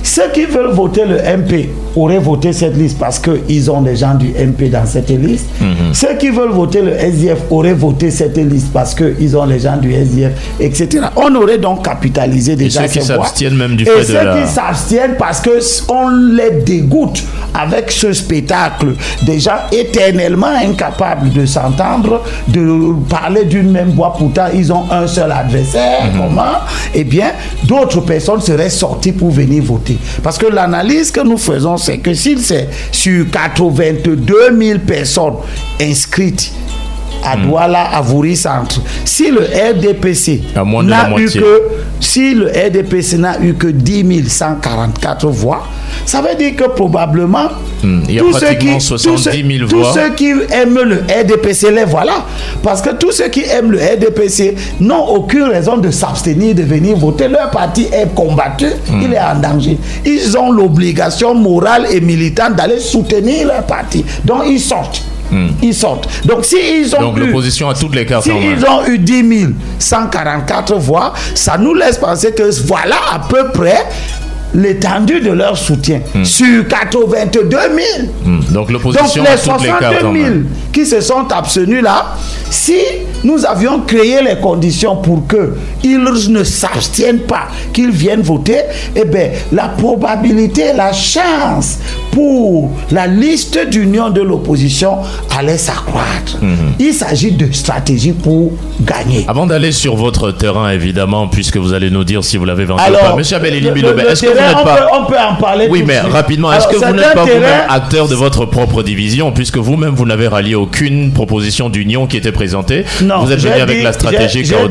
ceux qui veulent voter le MP auraient voté cette liste parce qu'ils ont des gens du MP dans cette liste. Ceux qui veulent voter le SDF auraient voté cette liste parce qu'ils ont les gens du SDF, etc. On aurait donc capitalisé Et déjà ceux qui s'abstiennent même du Et fait de ceux la... qui s'abstiennent parce que s- on les dégoûte avec ce spectacle. Des gens éternellement incapables de s'entendre, de parler d'une même voix. Pourtant, ils ont un seul adversaire. Comment? Eh bien, d'autres personnes seraient sorties pour venir voter. Parce que l'analyse que nous faisons, c'est que s'il c'est sur 82 000 personnes inscrites à Douala, à Vouri Centre, si le RDPC n'a eu que si le RDPC n'a eu que 10 144 voix, ça veut dire que probablement Hmm, il y a tous ceux qui- 70 000 tous ceux- voix. Tous ceux qui aiment le RDPC, les voilà. Parce que tous ceux qui aiment le RDPC n'ont aucune raison de s'abstenir de venir voter. Leur parti est combattu, Hmm. il est en danger. Ils ont l'obligation morale et militante d'aller soutenir leur parti. Donc ils sortent. Ils sortent. Donc si ils ont Hmm. Donc eu- l'opposition a toutes les cartes si en main. ils ont eu 10 144 voix, ça nous laisse penser que voilà à peu près l'étendue de leur soutien sur 82 000. Hmm, Donc Donc l'opposition toutes les cartes 62 en 000 main. qui se sont abstenus là, si nous avions créé les conditions pour que ils ne s'abstiennent pas, qu'ils viennent voter, eh bien la probabilité, la chance pour la liste d'union de l'opposition allait s'accroître. Mhm. Il s'agit de stratégie pour gagner. Avant d'aller sur votre terrain, évidemment, puisque vous allez nous dire si vous l'avez vendu ou Alors, pas. Monsieur Abel le- Elimbi le- Lobé, le est-ce que vous n'êtes on pas... peut- on peut en parler Oui, tout mais suite. rapidement, est-ce que vous n'êtes pas vous-même acteur de votre propre division, puisque vous-même, vous n'avez rallié aucune proposition d'union qui était présentée Non, Vous êtes venu avec dit- la stratégie qui gens-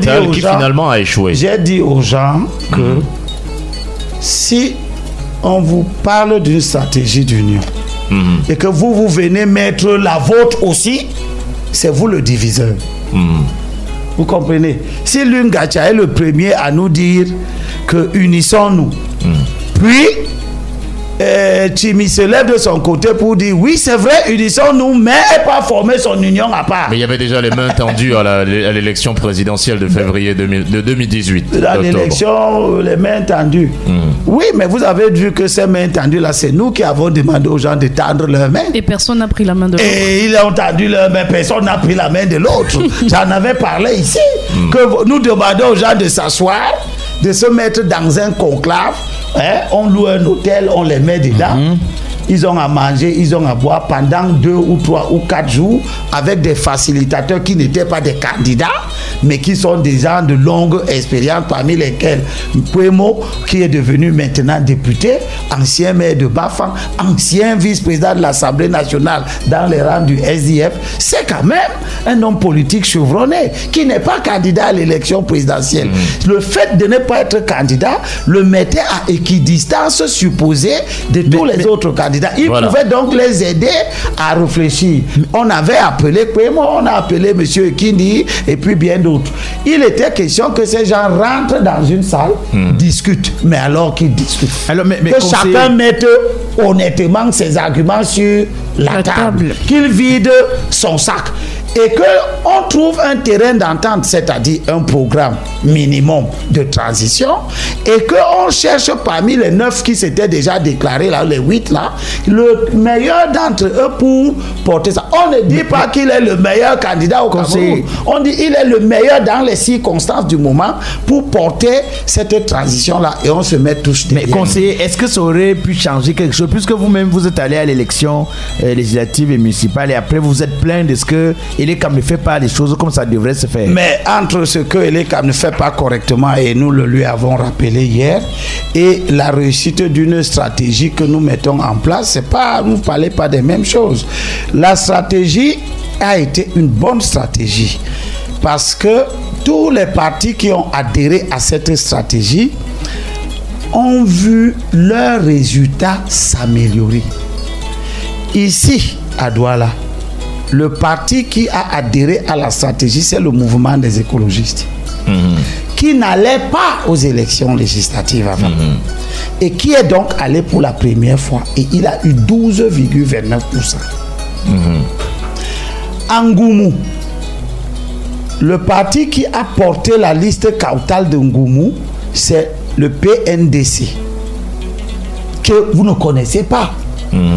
finalement a échoué. J'ai dit aux gens que Mhm. si on vous parle d'une stratégie d'union Mhm. et que vous, vous venez mettre la vôtre aussi, c'est vous le diviseur. Mhm. Vous comprenez? Si Lungacha est le premier à nous dire que unissons-nous, puis euh, Chimi se lève de son côté pour dire oui, c'est vrai, unissons-nous, mais pas former son union à part. Mais il y avait déjà les mains tendues à l'élection présidentielle de février 2000 de 2018. à l'élection, euh, les mains tendues. Oui, mais vous avez vu que ces mains tendues là, c'est nous qui avons demandé aux gens de tendre leurs mains. Et personne n'a pris la main de l'autre. Et ils ont tendu leurs mains, personne n'a pris la main de l'autre. J'en avais parlé ici. Que vous- nous demandons aux gens de s'asseoir, de se mettre dans un conclave. hein, On loue un hôtel, on les met dedans. Ils ont à manger, ils ont à boire pendant deux ou trois ou quatre jours avec des facilitateurs qui n'étaient pas des candidats, mais qui sont des gens de longue expérience, parmi lesquels Puemo, qui est devenu maintenant député, ancien maire de Bafan, ancien vice-président de l'Assemblée nationale dans les rangs du SDF, c'est quand même un homme politique chevronné qui n'est pas candidat à l'élection présidentielle. Le fait de ne pas être candidat le mettait à équidistance supposée de tous les autres candidats. Il Voilà. pouvait donc les aider à réfléchir. On avait appelé Kwemo, on a appelé M. Kindi et puis bien d'autres. Il était question que ces gens rentrent dans une salle, discutent, mais alors qu'ils discutent. Alors, mais- mais que conseiller- chacun mette honnêtement ses arguments sur la, La table, table. qu'il vide son sac et que on trouve un terrain d'entente, c'est-à-dire un programme minimum de transition, et que on cherche parmi les neuf qui s'étaient déjà déclarés là, les huit là, le meilleur d'entre eux pour porter ça. On ne dit pas qu'il est le meilleur candidat au. Cameroun. On dit il est le meilleur dans les circonstances du moment pour porter cette transition là, et on se met tous Mais derrière. conseiller, est-ce que ça aurait pu changer quelque chose? Puisque vous-même vous êtes allé à l'élection euh, législative et municipale et après vous êtes plein de ce que Elecam ne fait pas les choses comme ça devrait se faire. Mais entre ce que Elecam ne fait pas correctement et nous le lui avons rappelé hier et la réussite d'une stratégie que nous mettons en place, c'est pas, vous ne parlez pas des mêmes choses. La stratégie a été une bonne stratégie parce que tous les partis qui ont adhéré à cette stratégie ont vu leurs résultats s'améliorer. Ici, à Douala, le parti qui a adhéré à la stratégie, c'est le mouvement des écologistes, qui n'allait pas aux élections législatives avant, et qui est donc allé pour la première fois, et il a eu 12,29%. Ngoumou, le parti qui a porté la liste cautale de Ngoumou, c'est le PNDC, que vous ne connaissez pas.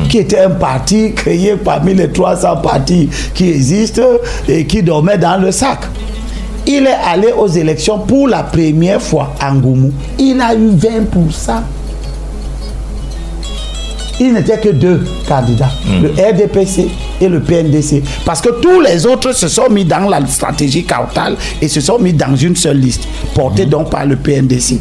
Qui était un parti créé parmi les 300 partis qui existent et qui dormait dans le sac. Il est allé aux élections pour la première fois en Ngoumou. Il a eu 20%. Il n'était que deux candidats, le RDPC et le PNDC. Parce que tous les autres se sont mis dans la stratégie cautale et se sont mis dans une seule liste, portée donc par le PNDC.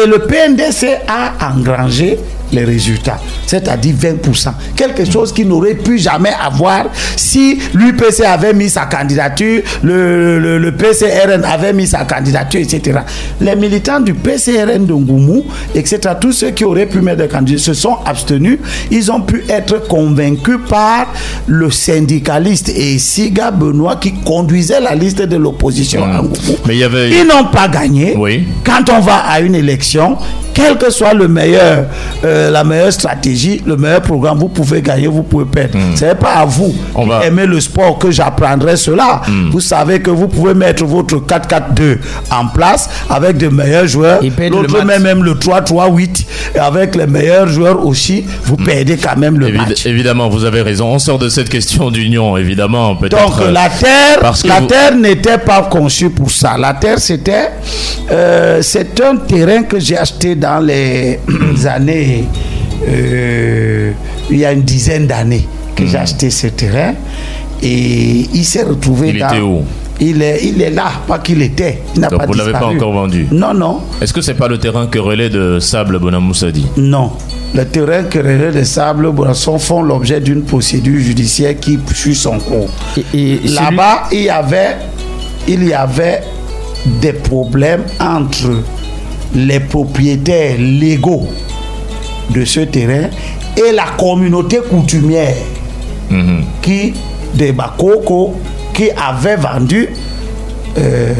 Et le PNDC a engrangé les résultats, c'est-à-dire 20%. Quelque chose qui n'aurait pu jamais avoir si l'UPC avait mis sa candidature, le, le- le PCRN avait mis sa candidature, etc. Les militants du PCRN de Ngoumou, etc., tous ceux qui auraient pu mettre des candidats se sont abstenus. Ils ont pu être convaincus par le syndicaliste et Siga Benoît qui conduisait la liste de l'opposition à Ngoumou. Mais il y avait. Ils n'ont pas gagné. Oui. Quand on va à une élection, quel que soit le meilleur, euh, la meilleure stratégie, le meilleur programme, vous pouvez gagner, vous pouvez perdre. Ce n'est pas à vous On qui va- aimez le sport que j'apprendrai cela. Vous savez que vous pouvez mettre votre 4-4-2 en place avec de meilleurs joueurs. L'autre met même le 3-3-8 et avec les meilleurs joueurs aussi, vous perdez quand même le match. évidemment, vous avez raison. On sort de cette question d'union, évidemment. Donc euh, la terre, parce que la vous- terre n'était pas conçue pour ça. La terre c'était, euh, c'est un terrain que j'ai acheté dans les années, euh, il y a une dizaine d'années que j'ai acheté ce terrain et il s'est retrouvé Il dans. était où? Il est, il est là, pas qu'il était. Il n'a Donc pas vous l'avez pas encore vendu? Non, non. Est-ce que c'est pas le terrain que relais de Sable Bonamoussadi Non. Les terrains querellés de sable Bourasson font l'objet d'une procédure judiciaire qui suit son cours. Et, et celui- Là-bas, il y avait, il y avait des problèmes entre les propriétaires légaux de ce terrain et la communauté coutumière Mhm. qui de Bakoko qui avait vendu euh,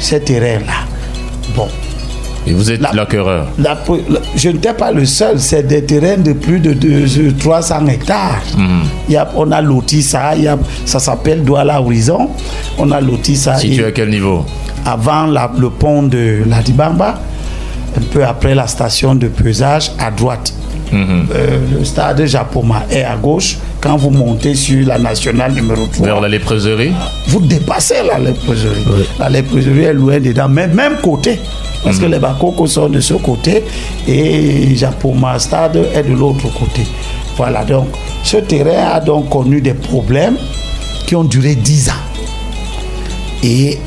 ce terrain-là. Bon. Et vous êtes La- l'acquéreur. La- la- je n'étais pas le seul, c'est des terrains de plus de deux- 300 hectares. Il y a, on a loti ça, il y a, ça s'appelle Douala Horizon. On a loti ça Situé à quel niveau? avant la- le pont de la Dibamba, un peu après la station de pesage à droite. Mhm. Euh, le stade Japoma est à gauche. Quand vous montez sur la nationale numéro 3, Vers la léproserie? vous dépassez la léproserie. La léproserie est loin dedans, même, même côté. Parce que les Bakoko sont de ce côté et Japoma Stade est de l'autre côté. Voilà, donc ce terrain a donc connu des problèmes qui ont duré 10 ans. Et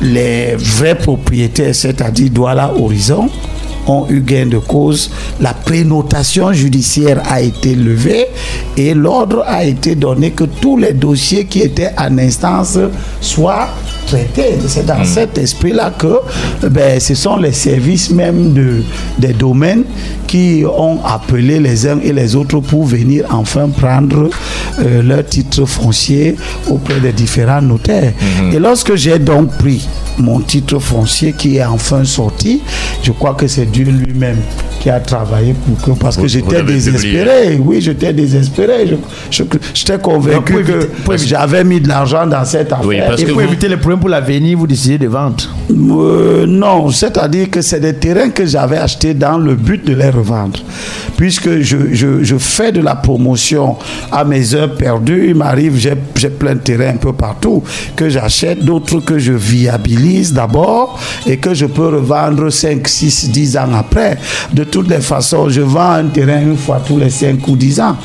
les vrais propriétaires, c'est-à-dire Douala Horizon, ont eu gain de cause. La prénotation judiciaire a été levée et l'ordre a été donné que tous les dossiers qui étaient en instance soient traités. C'est dans cet esprit-là que ben, ce sont les services même de, des domaines qui ont appelé les uns et les autres pour venir enfin prendre euh, leur titre foncier auprès des différents notaires. Et lorsque j'ai donc pris mon titre foncier qui est enfin sorti, je crois que c'est Dieu lui-même qui a travaillé pour que parce Vous- que j'étais désespéré. Oui, j'étais désespéré. Je- je- J'étais convaincu pour que éviter- j'avais mis de l'argent dans cette affaire. Oui, parce Et que pour vous- éviter les problèmes pour l'avenir, vous décidez de vendre. Euh, non, c'est-à-dire que c'est des terrains que j'avais achetés dans le but de les revendre. Puisque je, je- je fais de la promotion à mes heures perdues, il m'arrive, j'ai j'ai plein de terrains un peu partout, que j'achète, d'autres que je viabilise d'abord et que je peux revendre 5, 6, 10 ans après. De toutes les façons, je vends un terrain une fois tous les 5 ou 10 ans.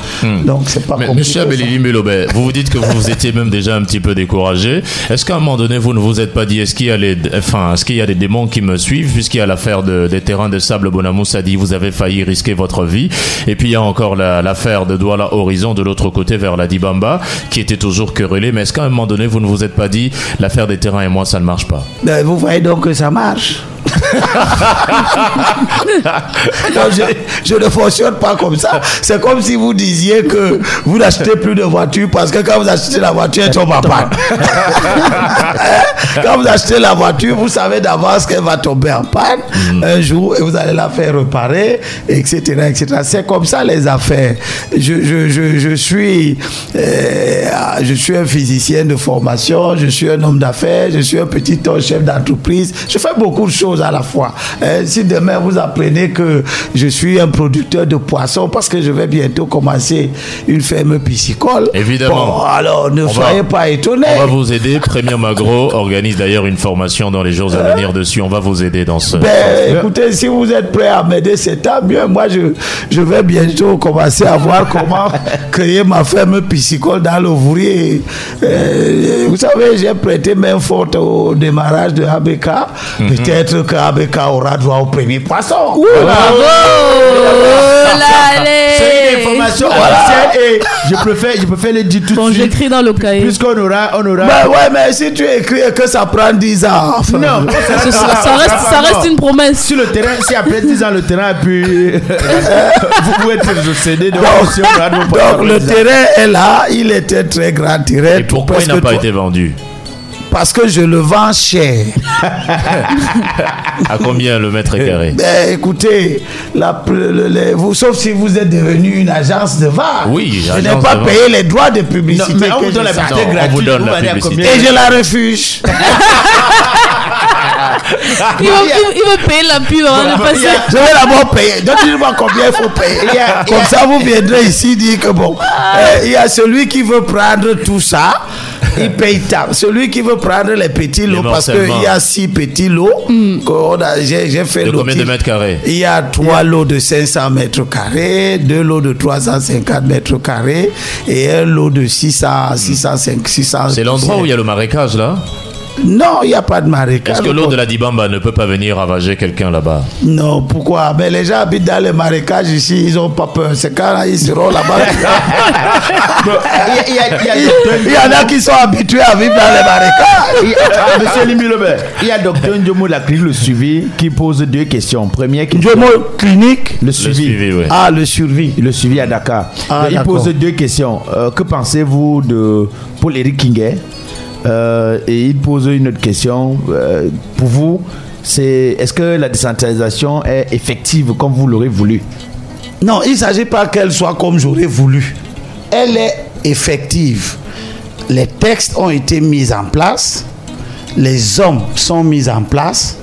Donc, c'est pas Mais, compliqué. Monsieur. Abelili Melobé, vous vous dites que vous étiez même déjà un petit peu découragé. Est-ce qu'à un moment donné, vous ne vous êtes pas dit, est-ce qu'il y a les, enfin, est-ce qu'il y a des démons qui me suivent, puisqu'il y a l'affaire de- des terrains de sable Bonamous a dit, vous avez failli risquer votre vie. Et puis il y a encore la- l'affaire de Douala Horizon de l'autre côté vers la Dibamba, qui était toujours querellée. Mais est-ce qu'à un moment donné, vous ne vous êtes pas dit, l'affaire des terrains et moi, ça ne marche pas? Ben, vous voyez donc que ça marche. Non, je, je ne fonctionne pas comme ça. C'est comme si vous disiez que vous n'achetez plus de voiture parce que quand vous achetez la voiture, elle tombe en panne. Hein? quand vous achetez la voiture, vous savez d'avance qu'elle va tomber en panne un jour et vous allez la faire réparer, etc. etc. C'est comme ça les affaires. Je, je, je, je suis, euh, je suis un physicien de formation, je suis un homme d'affaires, je suis un petit chef d'entreprise. Je fais beaucoup de choses à la fois. Euh, si demain vous apprenez que je suis un producteur de poissons parce que je vais bientôt commencer une ferme piscicole. Évidemment. Bon, alors ne On va- soyez pas étonnés. On va vous aider. Premier Magro organise d'ailleurs une formation dans les jours à venir dessus. On va vous aider dans ce. Ben, écoutez, si vous êtes prêts à m'aider, c'est tant mieux. Moi, je, je vais bientôt commencer à voir comment créer ma ferme piscicole dans le Vourier. Euh, vous savez, j'ai prêté main forte au démarrage de ABK. Mhm. Peut-être que ABK aura droit au premier poisson. C'est une information officielle et je préfère, je préfère le dire tout Bon, de suite. j'écris dans le cahier. Puisqu'on aura, on aura. Ouais, mais si tu écris et que ça prend 10 ans. enfin, non, Ça, ça- ça reste, ça reste une promesse. Sur le terrain, si après 10 ans le terrain a pu. vous pouvez être cédé de Donc, si on aura donc le après 10 ans. terrain est là, il était très grand terrain. Et pourquoi il n'a pas été vendu? Parce que je le vends cher. À combien le mètre carré Ben, écoutez, la, le- le- vous, sauf si vous êtes devenu une agence de vente. Oui, Je n'ai pas payé les droits de Non, publicité. mais on que vous donne je la Non, on vous la publicité. combien Et je la refuse. Il veut, il- veut payer la pub avant de passer. je vais d'abord payer. Donc, dites-moi combien il faut payer. Comme a- ça, vous viendrez ici dire que bon, euh, il y a celui qui veut prendre tout ça. Il paye tant. Celui qui veut prendre les petits lots, parce qu'il y a six petits lots. a- J'ai fait De combien de mètres carrés? Il y a trois lots de 500 mètres carrés, deux lots de 350 mètres carrés et un lot de 600, 605, 600. C'est l'endroit où il y a le marécage là? Non, il n'y a pas de marécage. Est-ce que l'eau de la Dibamba ne peut pas venir ravager quelqu'un là-bas Non, pourquoi? Mais les gens habitent dans les marécages ici, ils n'ont pas peur. C'est quand ils seront là-bas. Il y a- il y a- il y a docteur- il y en a qui sont habitués à vivre dans les marécages. il y a- ah, Monsieur Lebert, il y a docteur Ndjomo de la clinique Le Suivi qui pose deux questions. Première question. Mot clinique. Le Le suivi. suivi, oui. Ah, le survie. Le suivi à Dakar. Ah, il pose deux questions. Euh, que pensez-vous de Paul-Éric Kinguet? Euh, Et il pose une autre question. Euh, pour vous, c'est est-ce que la décentralisation est effective comme vous l'aurez voulu? Non, il ne s'agit pas qu'elle soit comme j'aurais voulu. Elle est effective. Les textes ont été mis en place. Les hommes sont mis en place.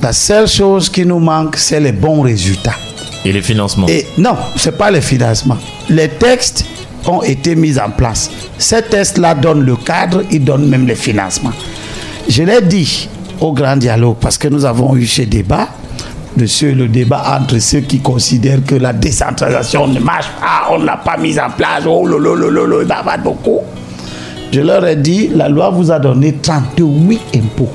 La seule chose qui nous manque, c'est les bons résultats. Et les financements Et non, ce n'est pas les financements. Les textes ont été mis en place. Ces textes-là donnent le cadre, ils donnent même les financements. Je l'ai dit au grand dialogue parce que nous avons eu ce débat, ce, le débat entre ceux qui considèrent que la décentralisation ne marche pas, on ne l'a pas mise en place, oh lolo, lolo, il bavardent beaucoup. Je leur ai dit, la loi vous a donné 38 impôts.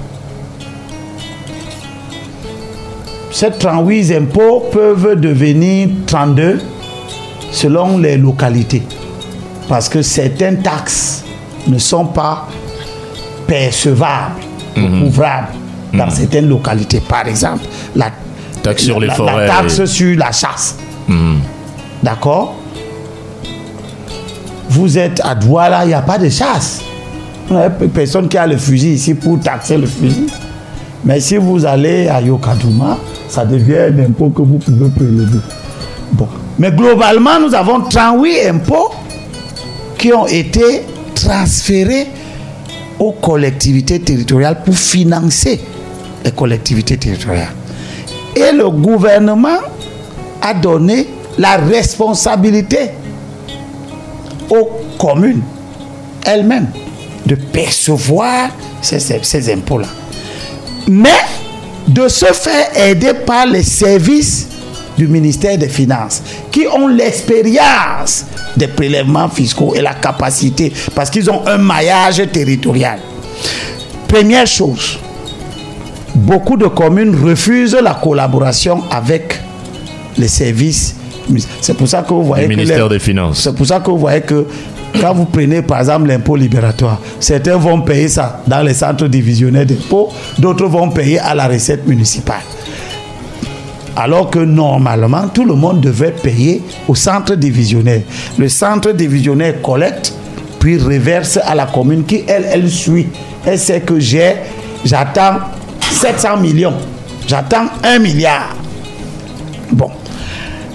Ces 38 impôts peuvent devenir 32 selon les localités. Parce que certaines taxes ne sont pas percevables, ou ouvrables dans certaines localités. Par exemple, la, Taxe sur les la- forêts. la taxe sur la chasse. Mhm. D'accord? Vous êtes à Douala, il n'y a pas de chasse. Il n'y a personne qui a le fusil ici pour taxer le fusil. Mais si vous allez à Yokadouma, ça devient un impôt que vous pouvez prélever. Bon. Mais globalement, nous avons 38 impôts qui ont été transférés aux collectivités territoriales pour financer les collectivités territoriales. Et le gouvernement a donné la responsabilité aux communes elles-mêmes de percevoir ces, ces- impôts-là. Mais de se faire aider par les services du ministère des Finances qui ont l'expérience des prélèvements fiscaux et la capacité parce qu'ils ont un maillage territorial. Première chose, beaucoup de communes refusent la collaboration avec les services. C'est pour ça que vous voyez que ministère les- des Finances. C'est pour ça que vous voyez que Quand vous prenez par exemple l'impôt libératoire, certains vont payer ça dans les centres divisionnaires d'impôts, d'autres vont payer à la recette municipale. Alors que normalement, tout le monde devait payer au centre divisionnaire. Le centre divisionnaire collecte, puis reverse à la commune qui, elle, elle suit. Elle sait que j'ai, j'attends 700 millions, j'attends 1 milliard. Bon.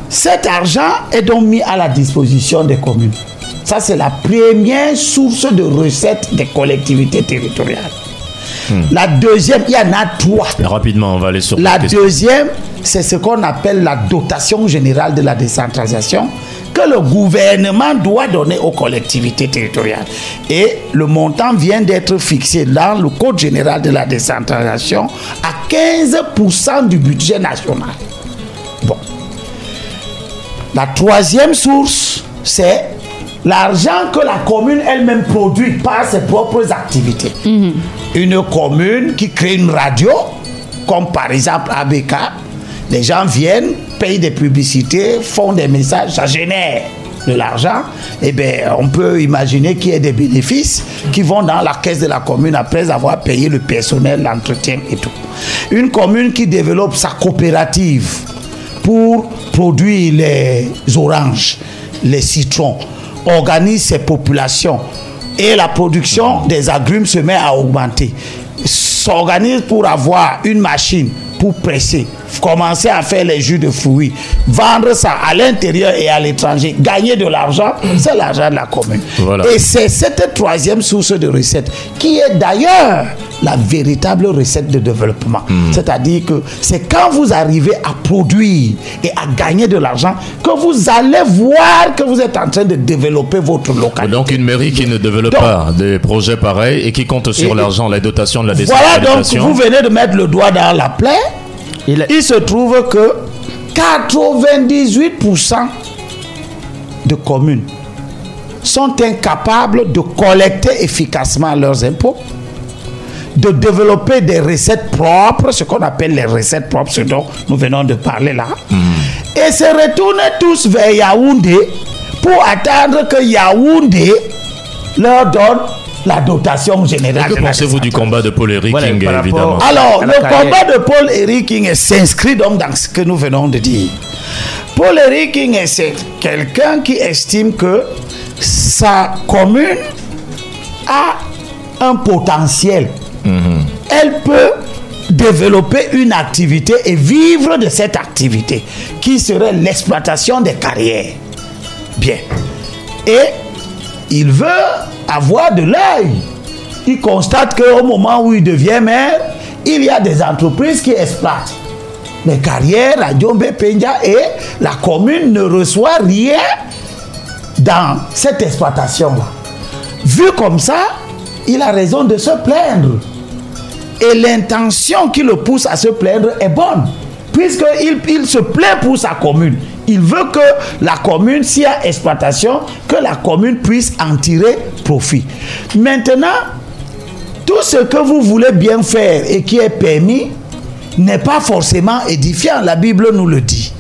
Cet argent est donc mis à la disposition des communes. Ça, c'est la première source de recettes des collectivités territoriales. La deuxième, il y en a trois. Rapidement, on va aller sur La deuxième, c'est ce qu'on appelle la dotation générale de la décentralisation que le gouvernement doit donner aux collectivités territoriales. Et le montant vient d'être fixé dans le Code général de la décentralisation à 15% du budget national. Bon. La troisième source, c'est l'argent que la commune elle-même produit par ses propres activités. Une commune qui crée une radio, comme par exemple ABK, les gens viennent, payent des publicités, font des messages, ça génère de l'argent, et bien on peut imaginer qu'il y ait des bénéfices qui vont dans la caisse de la commune après avoir payé le personnel, l'entretien et tout. Une commune qui développe sa coopérative pour produire les oranges, les citrons, organise ses populations et la production des agrumes se met à augmenter. S'organise pour avoir une machine pour presser, commencer à faire les jus de fruits, vendre ça à l'intérieur et à l'étranger, gagner de l'argent, c'est l'argent de la commune. Voilà. Et c'est cette troisième source de recette qui est d'ailleurs la véritable recette de développement. C'est-à-dire que c'est quand vous arrivez à produire et à gagner de l'argent que vous allez voir que vous êtes en train de développer votre localité. Donc une mairie qui ne développe Donc- pas des projets pareils et qui compte sur l'argent, la dotation de la Voilà donc, vous venez de mettre le doigt dans la plaie. Il se trouve que 98% de communes sont incapables de collecter efficacement leurs impôts, de développer des recettes propres, ce qu'on appelle les recettes propres, ce dont nous venons de parler là, et se retournent tous vers Yaoundé pour attendre que Yaoundé leur donne la dotation générale. Que pensez-vous du combat de Paul Eric Voilà, King, évidemment alors, le carrière. combat de Paul Eric King s'inscrit donc dans ce que nous venons de dire. Paul Eric King c'est quelqu'un qui estime que sa commune a un potentiel. Elle peut développer une activité et vivre de cette activité qui serait l'exploitation des carrières. Bien. Et il veut avoir de l'œil. Il constate qu'au moment où il devient maire, il y a des entreprises qui exploitent les carrières à Diombe Penja et la commune ne reçoit rien dans cette exploitation-là. Vu comme ça, il a raison de se plaindre. Et l'intention qui le pousse à se plaindre est bonne. Puisqu'il il se plaint pour sa commune. Il veut que la commune, s'il y a exploitation, que la commune puisse en tirer profit. Maintenant, tout ce que vous voulez bien faire et qui est permis n'est pas forcément édifiant. La Bible nous le dit.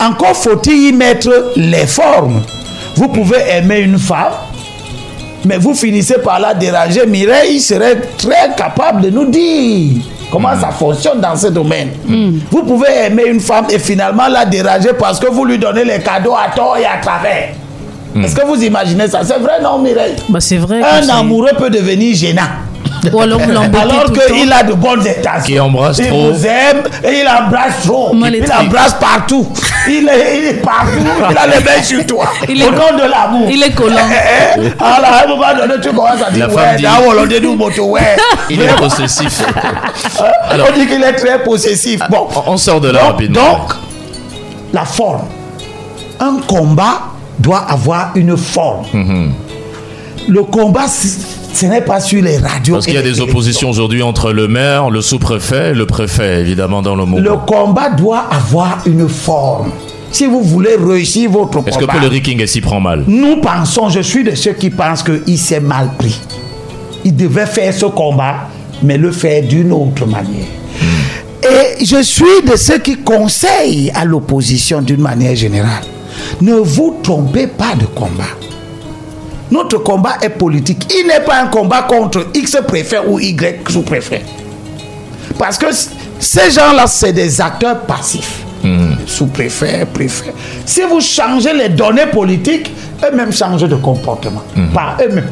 Encore faut-il y mettre les formes. Vous pouvez aimer une femme, mais vous finissez par la déranger. Mireille serait très capable de nous dire comment ça fonctionne dans ce domaine. Vous pouvez aimer une femme et finalement la déranger parce que vous lui donnez les cadeaux à tort et à travers. Est-ce que vous imaginez ça? C'est vrai, non, Mireille? Bah, c'est vrai. Un amoureux peut devenir gênant. Ou alors qu'il a de bonnes intentions. Qui embrasse il trop. vous aime et il embrasse trop. Il embrasse partout. Il est, il est partout. Il a les mains sur toi. Il Au est- nom de l'amour. il est collant. Eh, eh, Alors, à un moment donné, tu commences à dire Ouais. Il est possessif. Alors, on dit qu'il est très possessif. Bon. On sort de là donc, rapidement. donc, la forme. Un combat doit avoir une forme. Mhm. Le combat, ce n'est pas sur les radios. Parce qu'il y a des oppositions aujourd'hui entre le maire, le sous-préfet et le préfet, évidemment, dans le monde. Le combat doit avoir une forme. Si vous voulez réussir votre Est-ce que combat, Paul King s'y prend mal? nous pensons, je suis de ceux qui pensent qu'il s'est mal pris. Il devait faire ce combat, mais le faire d'une autre manière. Et je suis de ceux qui conseillent à l'opposition d'une manière générale. Ne vous trompez pas de combat. Notre combat est politique. Il n'est pas un combat contre X préfet ou Y sous-préfet. Parce que ces gens-là, c'est des acteurs passifs. Sous-préfet, préfet. Si vous changez les données politiques, eux-mêmes changent de comportement. Par eux-mêmes.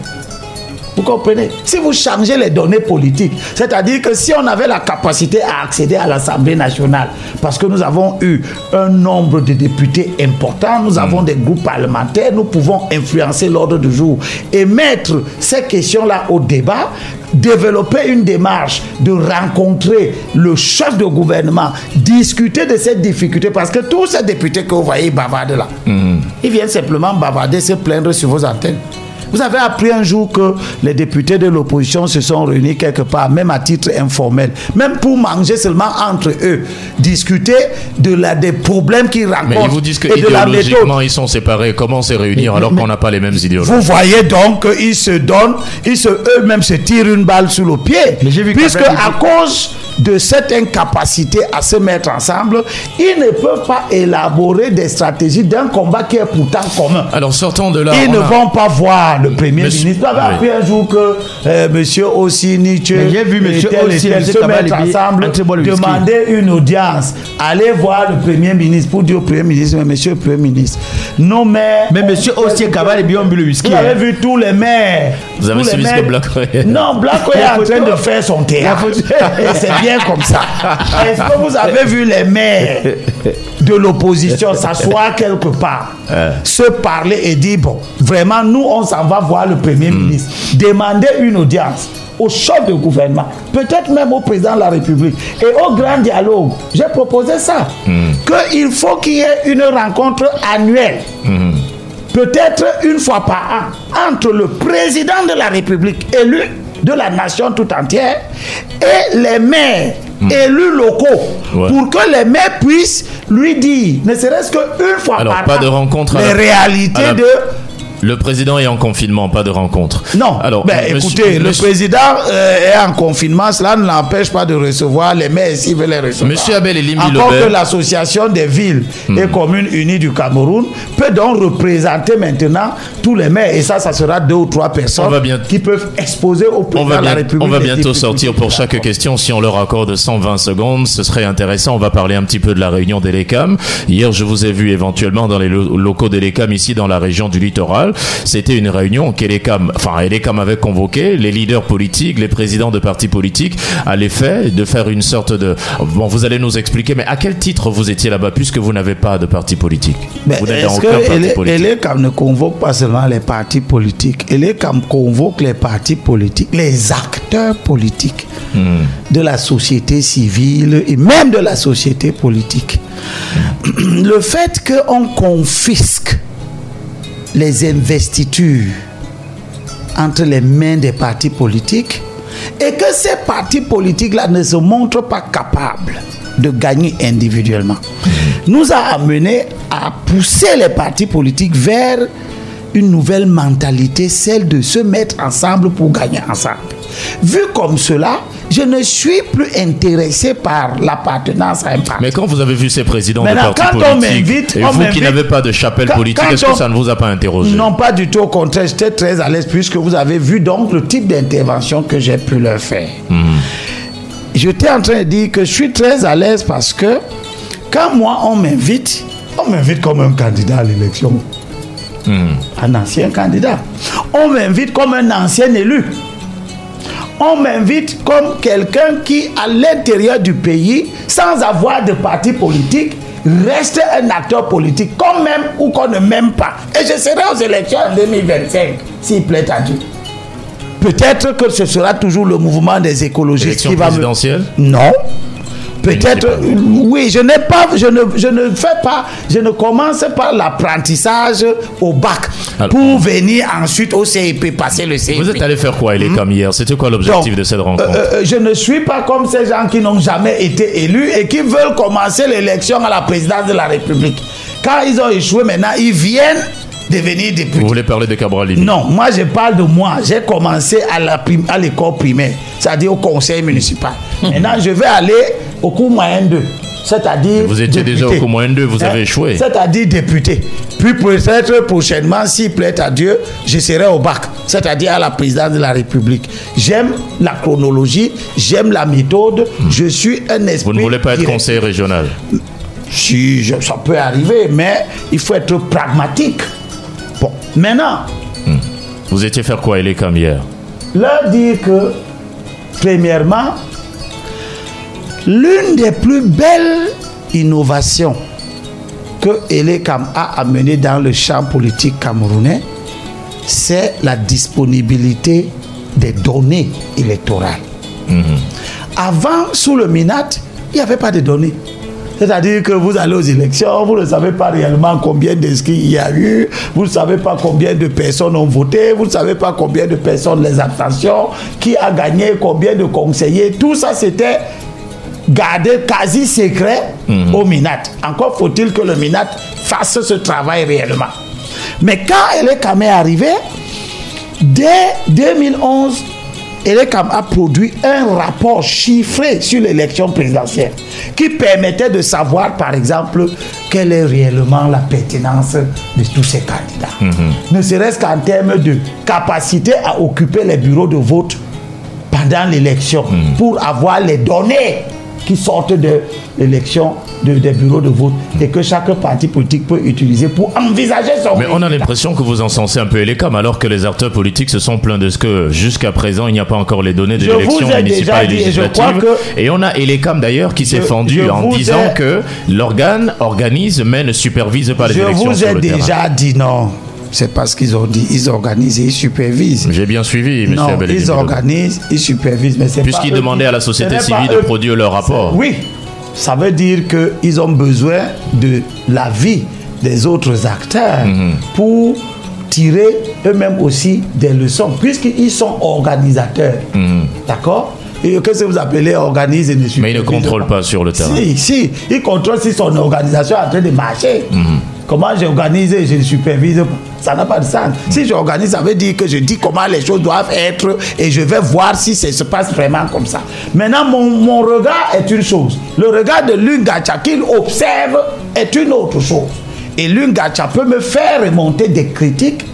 Comprenez. Si vous changez les données politiques, c'est-à-dire que si on avait la capacité à accéder à l'Assemblée nationale, parce que nous avons eu un nombre de députés important, nous avons des groupes parlementaires, nous pouvons influencer l'ordre du jour et mettre ces questions-là au débat, développer une démarche de rencontrer le chef de gouvernement, discuter de cette difficulté, parce que tous ces députés que vous voyez bavarder là, ils viennent simplement bavarder, se plaindre sur vos antennes. Vous avez appris un jour que les députés de l'opposition se sont réunis quelque part, même à titre informel, même pour manger seulement entre eux, discuter de la, des problèmes qu'ils rencontrent Mais ils vous disent que et de la méthode. idéologiquement ils sont séparés. Comment se réunir Mais- alors qu'on n'a pas les mêmes idéologies? Vous voyez donc qu'ils se donnent, ils se, eux-mêmes se tirent une balle sous le pied. Mais j'ai vu Puisque à cause de cette incapacité à se mettre ensemble, ils ne peuvent pas élaborer des stratégies d'un combat qui est pourtant commun. Alors sortons de là. Ils ne a- vont pas voir le Premier Monsieur- ministre. Vous avez Oui. appris un jour que euh, Monsieur Ossi Nietzsche Mais j'ai vu et Monsieur tel et Ossi, tel Monsieur se mettre ensemble, un demander une audience, aller voir le Premier ministre pour dire au Premier ministre, mais Monsieur le Premier ministre, nos maires... Mais monsieur Ossier Cabal et bien bu le whisky. Vous avez hein. vu tous les maires. Vous avez suivi ce que Black Non, Black est en train de faire son théâtre. Et c'est bien comme ça. Est-ce que vous avez vu les maires de l'opposition s'asseoir quelque part, se parler et dire, bon, vraiment, nous, on s'en va voir le Premier ministre, demander une audience au chef de gouvernement, peut-être même au président de la République et au grand dialogue. J'ai proposé ça, qu'il faut qu'il y ait une rencontre annuelle. Peut-être une fois par an entre le président de la République élu de la nation tout entière et les maires élus locaux Ouais. pour que les maires puissent lui dire, ne serait-ce qu'une fois Alors, par pas an, de rencontre les la- réalités la- de Le président est en confinement, pas de rencontre. non, Alors, ben, monsieur- écoutez, le président euh, est en confinement, cela ne l'empêche pas de recevoir les maires s'il veut les recevoir. Monsieur Abel Elimbi Encore que l'association des villes Hmm. et communes unies du Cameroun peut donc représenter maintenant tous les maires et ça, ça sera deux ou trois personnes bien- qui peuvent exposer au On président de la République. on va bientôt sortir pour chaque question. Si on leur accorde 120 secondes, ce serait intéressant. On va parler un petit peu de la réunion d'Elecam. Hier, je vous ai vu éventuellement dans les lo- locaux d'Elecam ici dans la région du littoral. C'était une réunion qu'Elecam, enfin Elecam avait convoqué les leaders politiques, les présidents de partis politiques à l'effet de faire une sorte de... Bon, vous allez nous expliquer, mais à quel titre vous étiez là-bas puisque vous n'avez pas de parti politique? Mais Vous n'êtes dans aucun parti que politique. Elecam ne convoque pas seulement les partis politiques, Elecam convoque les partis politiques, les acteurs politiques Hmm. de la société civile et même de la société politique. Le fait qu'on confisque les investitures entre les mains des partis politiques et que ces partis politiques-là ne se montrent pas capables de gagner individuellement, nous a amené à pousser les partis politiques vers une nouvelle mentalité, celle de se mettre ensemble pour gagner ensemble. Vu comme cela, je ne suis plus intéressé par l'appartenance à un parti. Mais quand vous avez vu ces présidents Maintenant, de partis politiques, et vous qui n'avez pas de chapelle Quand- politique, est-ce que ça ne vous a pas interrogé? Non, pas du tout. Au contraire, j'étais très à l'aise puisque vous avez vu donc le type d'intervention que j'ai pu leur faire. J'étais en train de dire que je suis très à l'aise parce que quand moi on m'invite, on m'invite comme un candidat à l'élection. Un ancien candidat. On m'invite comme un ancien élu. On m'invite comme quelqu'un qui, à l'intérieur du pays, sans avoir de parti politique, reste un acteur politique, qu'on m'aime ou qu'on ne m'aime pas. Et je serai aux élections en 2025, s'il plaît à Dieu. Peut-être que ce sera toujours le mouvement des écologistes Élection qui va me... présidentielle? Non. Peut-être, Municipal. oui, je n'ai pas, je ne, je ne fais pas, je ne commence pas l'apprentissage au bac Alors- pour venir ensuite au CIP, passer le CIP. Vous êtes allé faire quoi, il est comme hier? C'était quoi l'objectif de cette rencontre? euh, euh, je ne suis pas comme ces gens qui n'ont jamais été élus et qui veulent commencer l'élection à la présidence de la République. Quand ils ont échoué, maintenant, ils viennent devenir députés. Vous voulez parler de Cabral Libi? Non, moi je parle de moi. J'ai commencé à l'école primaire, c'est-à-dire au conseil municipal. Maintenant, je vais aller au cours moyen 2. c'est-à-dire. Vous étiez déjà député. au moins deux, vous avez Hein? échoué. C'est-à-dire député. Puis peut-être prochainement, s'il plaît à Dieu, je serai au bac, c'est-à-dire à la présidence de la République. J'aime la chronologie, j'aime la méthode, je suis un esprit. Vous ne voulez pas être direct. conseiller régional? Si, je- ça peut arriver, mais il faut être pragmatique. Bon, maintenant, Vous étiez faire quoi, Elécam, hier leur dire que, premièrement, l'une des plus belles innovations que Elekam a amené dans le champ politique camerounais, c'est la disponibilité des données électorales. Avant, sous le MINAT, il n'y avait pas de données. C'est-à-dire que vous allez aux élections, vous ne savez pas réellement combien d'inscrits il y a eu, vous ne savez pas combien de personnes ont voté, vous ne savez pas combien de personnes les abstentions, qui a gagné, combien de conseillers. Tout ça, c'était gardé quasi secret au MINAT. Encore faut-il que le MINAT fasse ce travail réellement. Mais quand Elekam est arrivé, dès 2011, Elekam a produit un rapport chiffré sur l'élection présidentielle qui permettait de savoir, par exemple, quelle est réellement la pertinence de tous ces candidats. Ne serait-ce qu'en termes de capacité à occuper les bureaux de vote pendant l'élection pour avoir les données qui sortent de l'élection de- des bureaux de vote et que chaque parti politique peut utiliser pour envisager son Mais on a l'impression que vous encensez un peu Elécam, alors que les acteurs politiques se sont plaints de ce que jusqu'à présent il n'y a pas encore les données de Je vous l'élection municipale et dit, et je législative. Et on a Elécam d'ailleurs qui s'est Je- fendu je en vous disant ai- que l'organe organise mais ne supervise pas les Je élections vous sur ai terrain. déjà dit non. C'est pas ce qu'ils ont dit. Ils organisent et ils supervisent. J'ai bien suivi, M. non, ils organisent, ils supervisent, mais c'est Puisqu'ils demandaient qui- à la société civile de produire leur rapport. Oui, ça veut dire qu'ils ont besoin de l'avis des autres acteurs Mhm. pour tirer eux-mêmes aussi des leçons, puisqu'ils sont organisateurs. D'accord? Et qu'est-ce que vous appelez organise et ne Mhm. Mais ils ne contrôlent pas sur le terrain. Si, si, ils contrôlent si son organisation est en train de marcher. Mhm. Comment j'organise et je supervise Ça n'a pas de sens. Si j'organise, ça veut dire que je dis comment les choses doivent être et je vais voir si ça se passe vraiment comme ça. Maintenant, mon, mon regard est une chose. Le regard de Lungacha qu'il observe est une autre chose. Et Lungacha peut me faire remonter des critiques.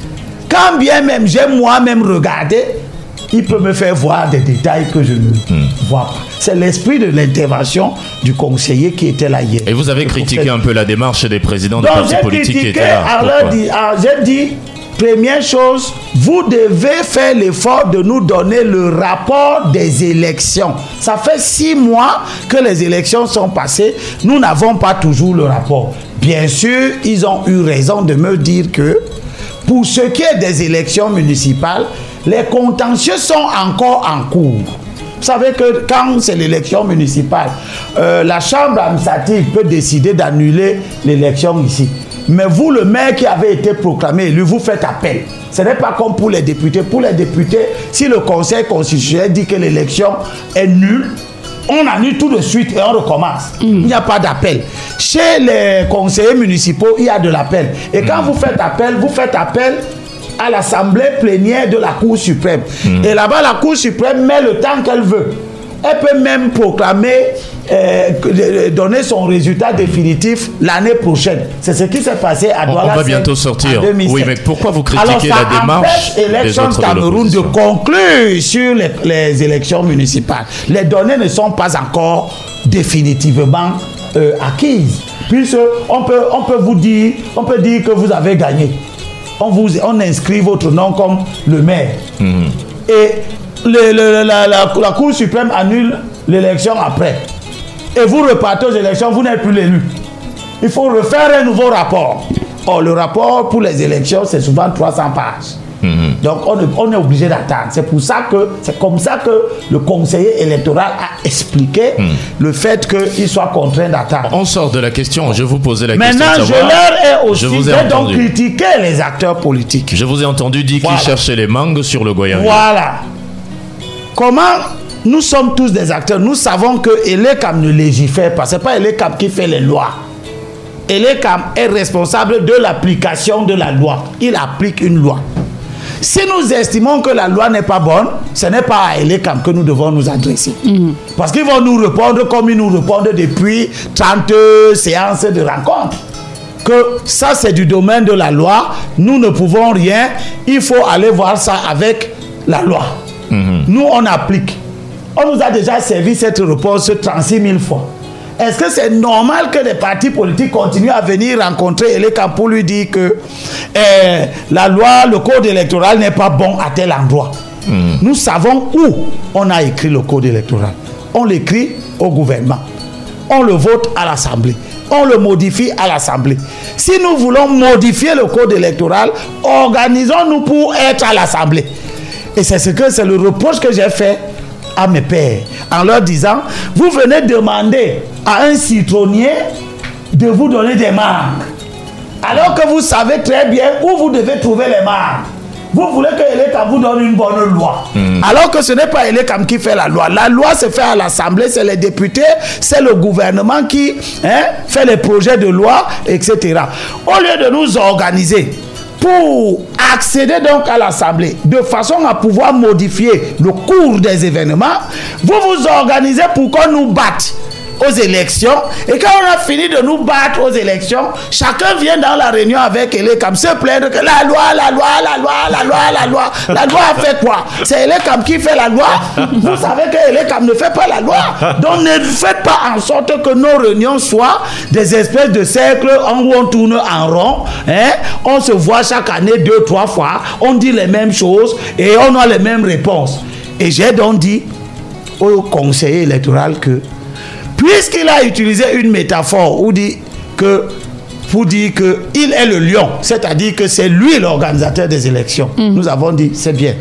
Quand bien même j'aime moi-même regarder, il peut me faire voir des détails que je ne Hmm. vois pas. C'est l'esprit de l'intervention du conseiller qui était là hier. Et vous avez critiqué un peu la démarche des présidents de donc partis politiques qui étaient là. alors j'ai dit, première chose, vous devez faire l'effort de nous donner le rapport des élections. Ça fait six mois que les élections sont passées, nous n'avons pas toujours le rapport. Bien sûr, ils ont eu raison de me dire que pour ce qui est des élections municipales, les contentieux sont encore en cours. Vous savez que quand c'est l'élection municipale, euh, la Chambre administrative peut décider d'annuler l'élection ici. Mais vous, le maire qui avait été proclamé élu, vous faites appel. Ce n'est pas comme pour les députés. Pour les députés, si le Conseil constitutionnel dit que l'élection est nulle, on annule tout de suite et on recommence. Il n'y a pas d'appel. Chez les conseillers municipaux, il y a de l'appel. Et quand vous faites appel, vous faites appel à l'assemblée plénière de la Cour suprême. Et là-bas, la Cour suprême met le temps qu'elle veut. Elle peut même proclamer, euh, donner son résultat définitif l'année prochaine. C'est ce qui s'est passé à On- on Douala va bientôt en sortir. 2007. Oui, mais pourquoi vous critiquez Alors, la démarche de Cameroun de l'opposition conclure sur les, les élections municipales. Les données ne sont pas encore définitivement euh, acquises. Puisque on peut, on peut vous dire, on peut dire que vous avez gagné. On, vous, inscrit votre nom comme le maire. Et la- la Cour suprême annule l'élection après. Et vous repartez aux élections, vous n'êtes plus l'élu. Il faut refaire un nouveau rapport. Or, le rapport pour les élections, c'est souvent 300 pages. Donc, on, est- on est obligé d'attendre. C'est pour ça que, c'est comme ça que le conseiller électoral a expliqué le fait qu'il soit contraint d'attendre. On sort de la question. Je vous posais la Maintenant, question. de je leur ai aussi Je vous ai j'ai donc critiqué les acteurs politiques. Je vous ai entendu dire Voilà. qu'ils cherchaient les mangues sur le Goyave. Voilà. Comment nous sommes tous des acteurs Nous savons que Elekam ne légifère pas. Ce n'est pas Elekam qui fait les lois. Elekam est responsable de l'application de la loi. Il applique une loi. Si nous estimons que la loi n'est pas bonne, ce n'est pas à Elecam que nous devons nous adresser. Parce qu'ils vont nous répondre comme ils nous répondent depuis 30 séances de rencontres. Que ça, c'est du domaine de la loi. Nous ne pouvons rien. Il faut aller voir ça avec la loi. Nous, on applique. On nous a déjà servi cette réponse 36 000 fois. Est-ce que c'est normal que les partis politiques continuent à venir rencontrer Eleka pour lui dire que eh, la loi, le code électoral n'est pas bon à tel endroit? Nous savons où on a écrit le code électoral. On l'écrit au gouvernement. On le vote à l'Assemblée. On le modifie à l'Assemblée. Si nous voulons modifier le code électoral, organisons-nous pour être à l'Assemblée. Et c'est ce que c'est le reproche que j'ai fait à mes pères en leur disant vous venez demander à un citronnier de vous donner des marques alors que vous savez très bien où vous devez trouver les marques. Vous voulez que Elekam vous donne une bonne loi. Alors que ce n'est pas Elekam qui fait la loi. La loi se fait à l'Assemblée, c'est les députés, c'est le gouvernement qui hein, fait les projets de loi, etc. Au lieu de nous organiser pour accéder donc à l'Assemblée de façon à pouvoir modifier le cours des événements, vous vous organisez pour qu'on nous batte aux élections et quand on a fini de nous battre aux élections, chacun vient dans la réunion avec Elekam se plaindre que la loi, la loi, la loi, la loi, la loi, la loi a fait quoi? C'est Elekam qui fait la loi. Vous savez que Elekam ne fait pas la loi. Donc ne faites pas en sorte que nos réunions soient des espèces de cercles où on tourne en rond. Hein? On se voit chaque année deux, trois fois, on dit les mêmes choses et on a les mêmes réponses. Et j'ai donc dit au conseiller électoral que puisqu'il a utilisé une métaphore où dit que pour dire que il est le lion, c'est-à-dire que c'est lui l'organisateur des élections. Nous avons dit c'est bien.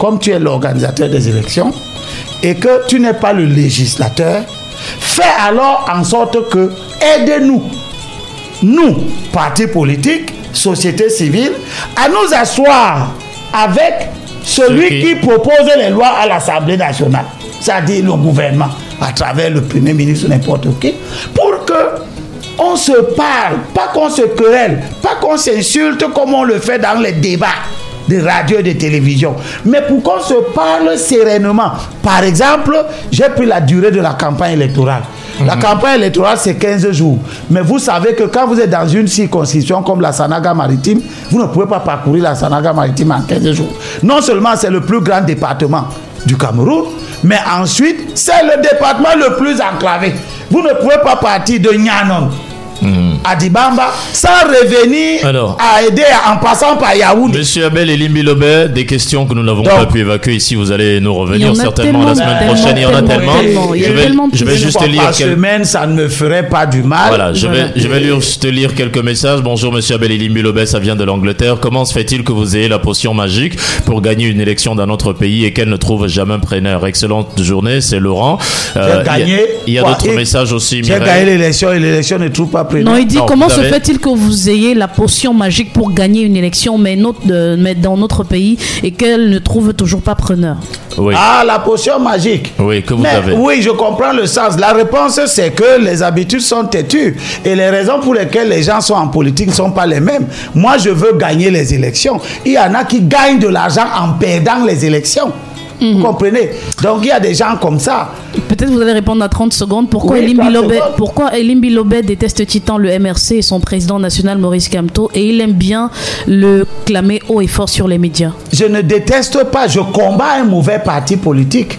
Comme tu es l'organisateur des élections et que tu n'es pas le législateur, fais alors en sorte que aide-nous, nous, partis politiques, société civile, à nous asseoir avec celui qui propose les lois à l'Assemblée nationale, c'est-à-dire le gouvernement, à travers le Premier ministre, n'importe qui, pour que on se parle, pas qu'on se querelle, pas qu'on s'insulte comme on le fait dans les débats de radio et de télévision, mais pour qu'on se parle sereinement. Par exemple, j'ai pris la durée de la campagne électorale. La campagne électorale, c'est 15 jours. Mais vous savez que quand vous êtes dans une circonscription comme la Sanaga maritime, vous ne pouvez pas parcourir la Sanaga maritime en 15 jours. Non seulement c'est le plus grand département du Cameroun, mais ensuite, c'est le département le plus enclavé. Vous ne pouvez pas partir de Nyanon à Dibamba sans revenir Alors. à aider en passant par Yaoundé. Monsieur Abel et Limbi Lobet, des questions que nous n'avons pas pu évacuer ici, vous allez nous revenir certainement la semaine prochaine. Il y en a tellement, Je vais, je vais juste lire par quelques... semaine, ça ne me ferait pas du mal. Voilà, je vais, je vais juste lire quelques messages. Bonjour Monsieur Abel Elimbi Lobet, ça vient de l'Angleterre. Comment se fait-il que vous ayez la potion magique pour gagner une élection dans notre pays et qu'elle ne trouve jamais un preneur? Excellente journée, c'est Laurent. Euh, il y a- d'autres et- messages aussi. J'ai gagné l'élection et l'élection ne trouve pas prénom. Il dit Non, comment se avez- fait-il que vous ayez la potion magique pour gagner une élection, mais, notre- euh, mais dans notre pays, et qu'elle ne trouve toujours pas preneur? Oui. Ah, la potion magique. Oui, que vous Mais avez. Oui, je comprends le sens. La réponse, c'est que les habitudes sont têtues. Et les raisons pour lesquelles les gens sont en politique ne sont pas les mêmes. Moi, je veux gagner les élections. Il y en a qui gagnent de l'argent en perdant les élections. Vous comprenez Donc, il y a des gens comme ça. Peut-être vous allez répondre à 30 secondes. Pourquoi Oui, Elim 30 Bilobet, secondes. pourquoi Elim Bilobet déteste Titan, le MRC et son président national Maurice Kamto, et il aime bien le clamer haut et fort sur les médias? Je ne déteste pas, je combats un mauvais parti politique.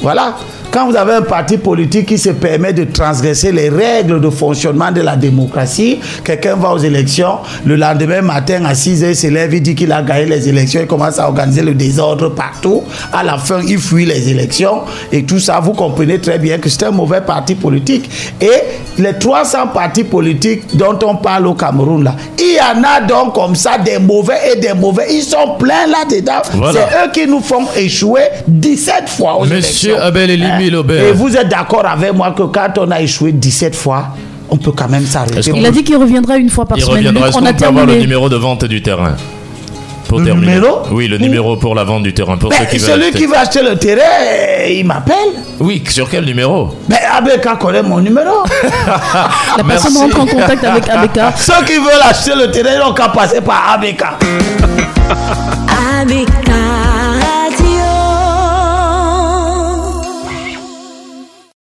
Voilà. Quand vous avez un parti politique qui se permet de transgresser les règles de fonctionnement de la démocratie, quelqu'un va aux élections, le lendemain matin à 6 heures, il se lève, il dit qu'il a gagné les élections, il commence à organiser le désordre partout. À la fin, il fuit les élections et tout ça, vous comprenez très bien que c'est un mauvais parti politique. Et les 300 partis politiques dont on parle au Cameroun, là, il y en a donc comme ça des mauvais et des mauvais. Ils sont pleins là-dedans. Voilà. C'est eux qui nous font échouer 17 fois aux Monsieur élections. Abel Elimi. Et vous êtes d'accord avec moi que quand on a échoué 17 fois, on peut quand même s'arrêter. Il a dit qu'il reviendra une fois par Il semaine. reviendra. Luc, Est-ce on qu'on a peut avoir le numéro de vente du terrain pour Le terminer. numéro Oui, le numéro pour la vente du terrain. Pour Ben, ceux qui celui acheter. qui va acheter le terrain, il m'appelle. Oui, sur quel numéro Mais ABK connaît mon numéro. La personne rentre en contact avec ABK. Ceux qui veulent acheter le terrain, ils n'ont qu'à passer par ABK. ADK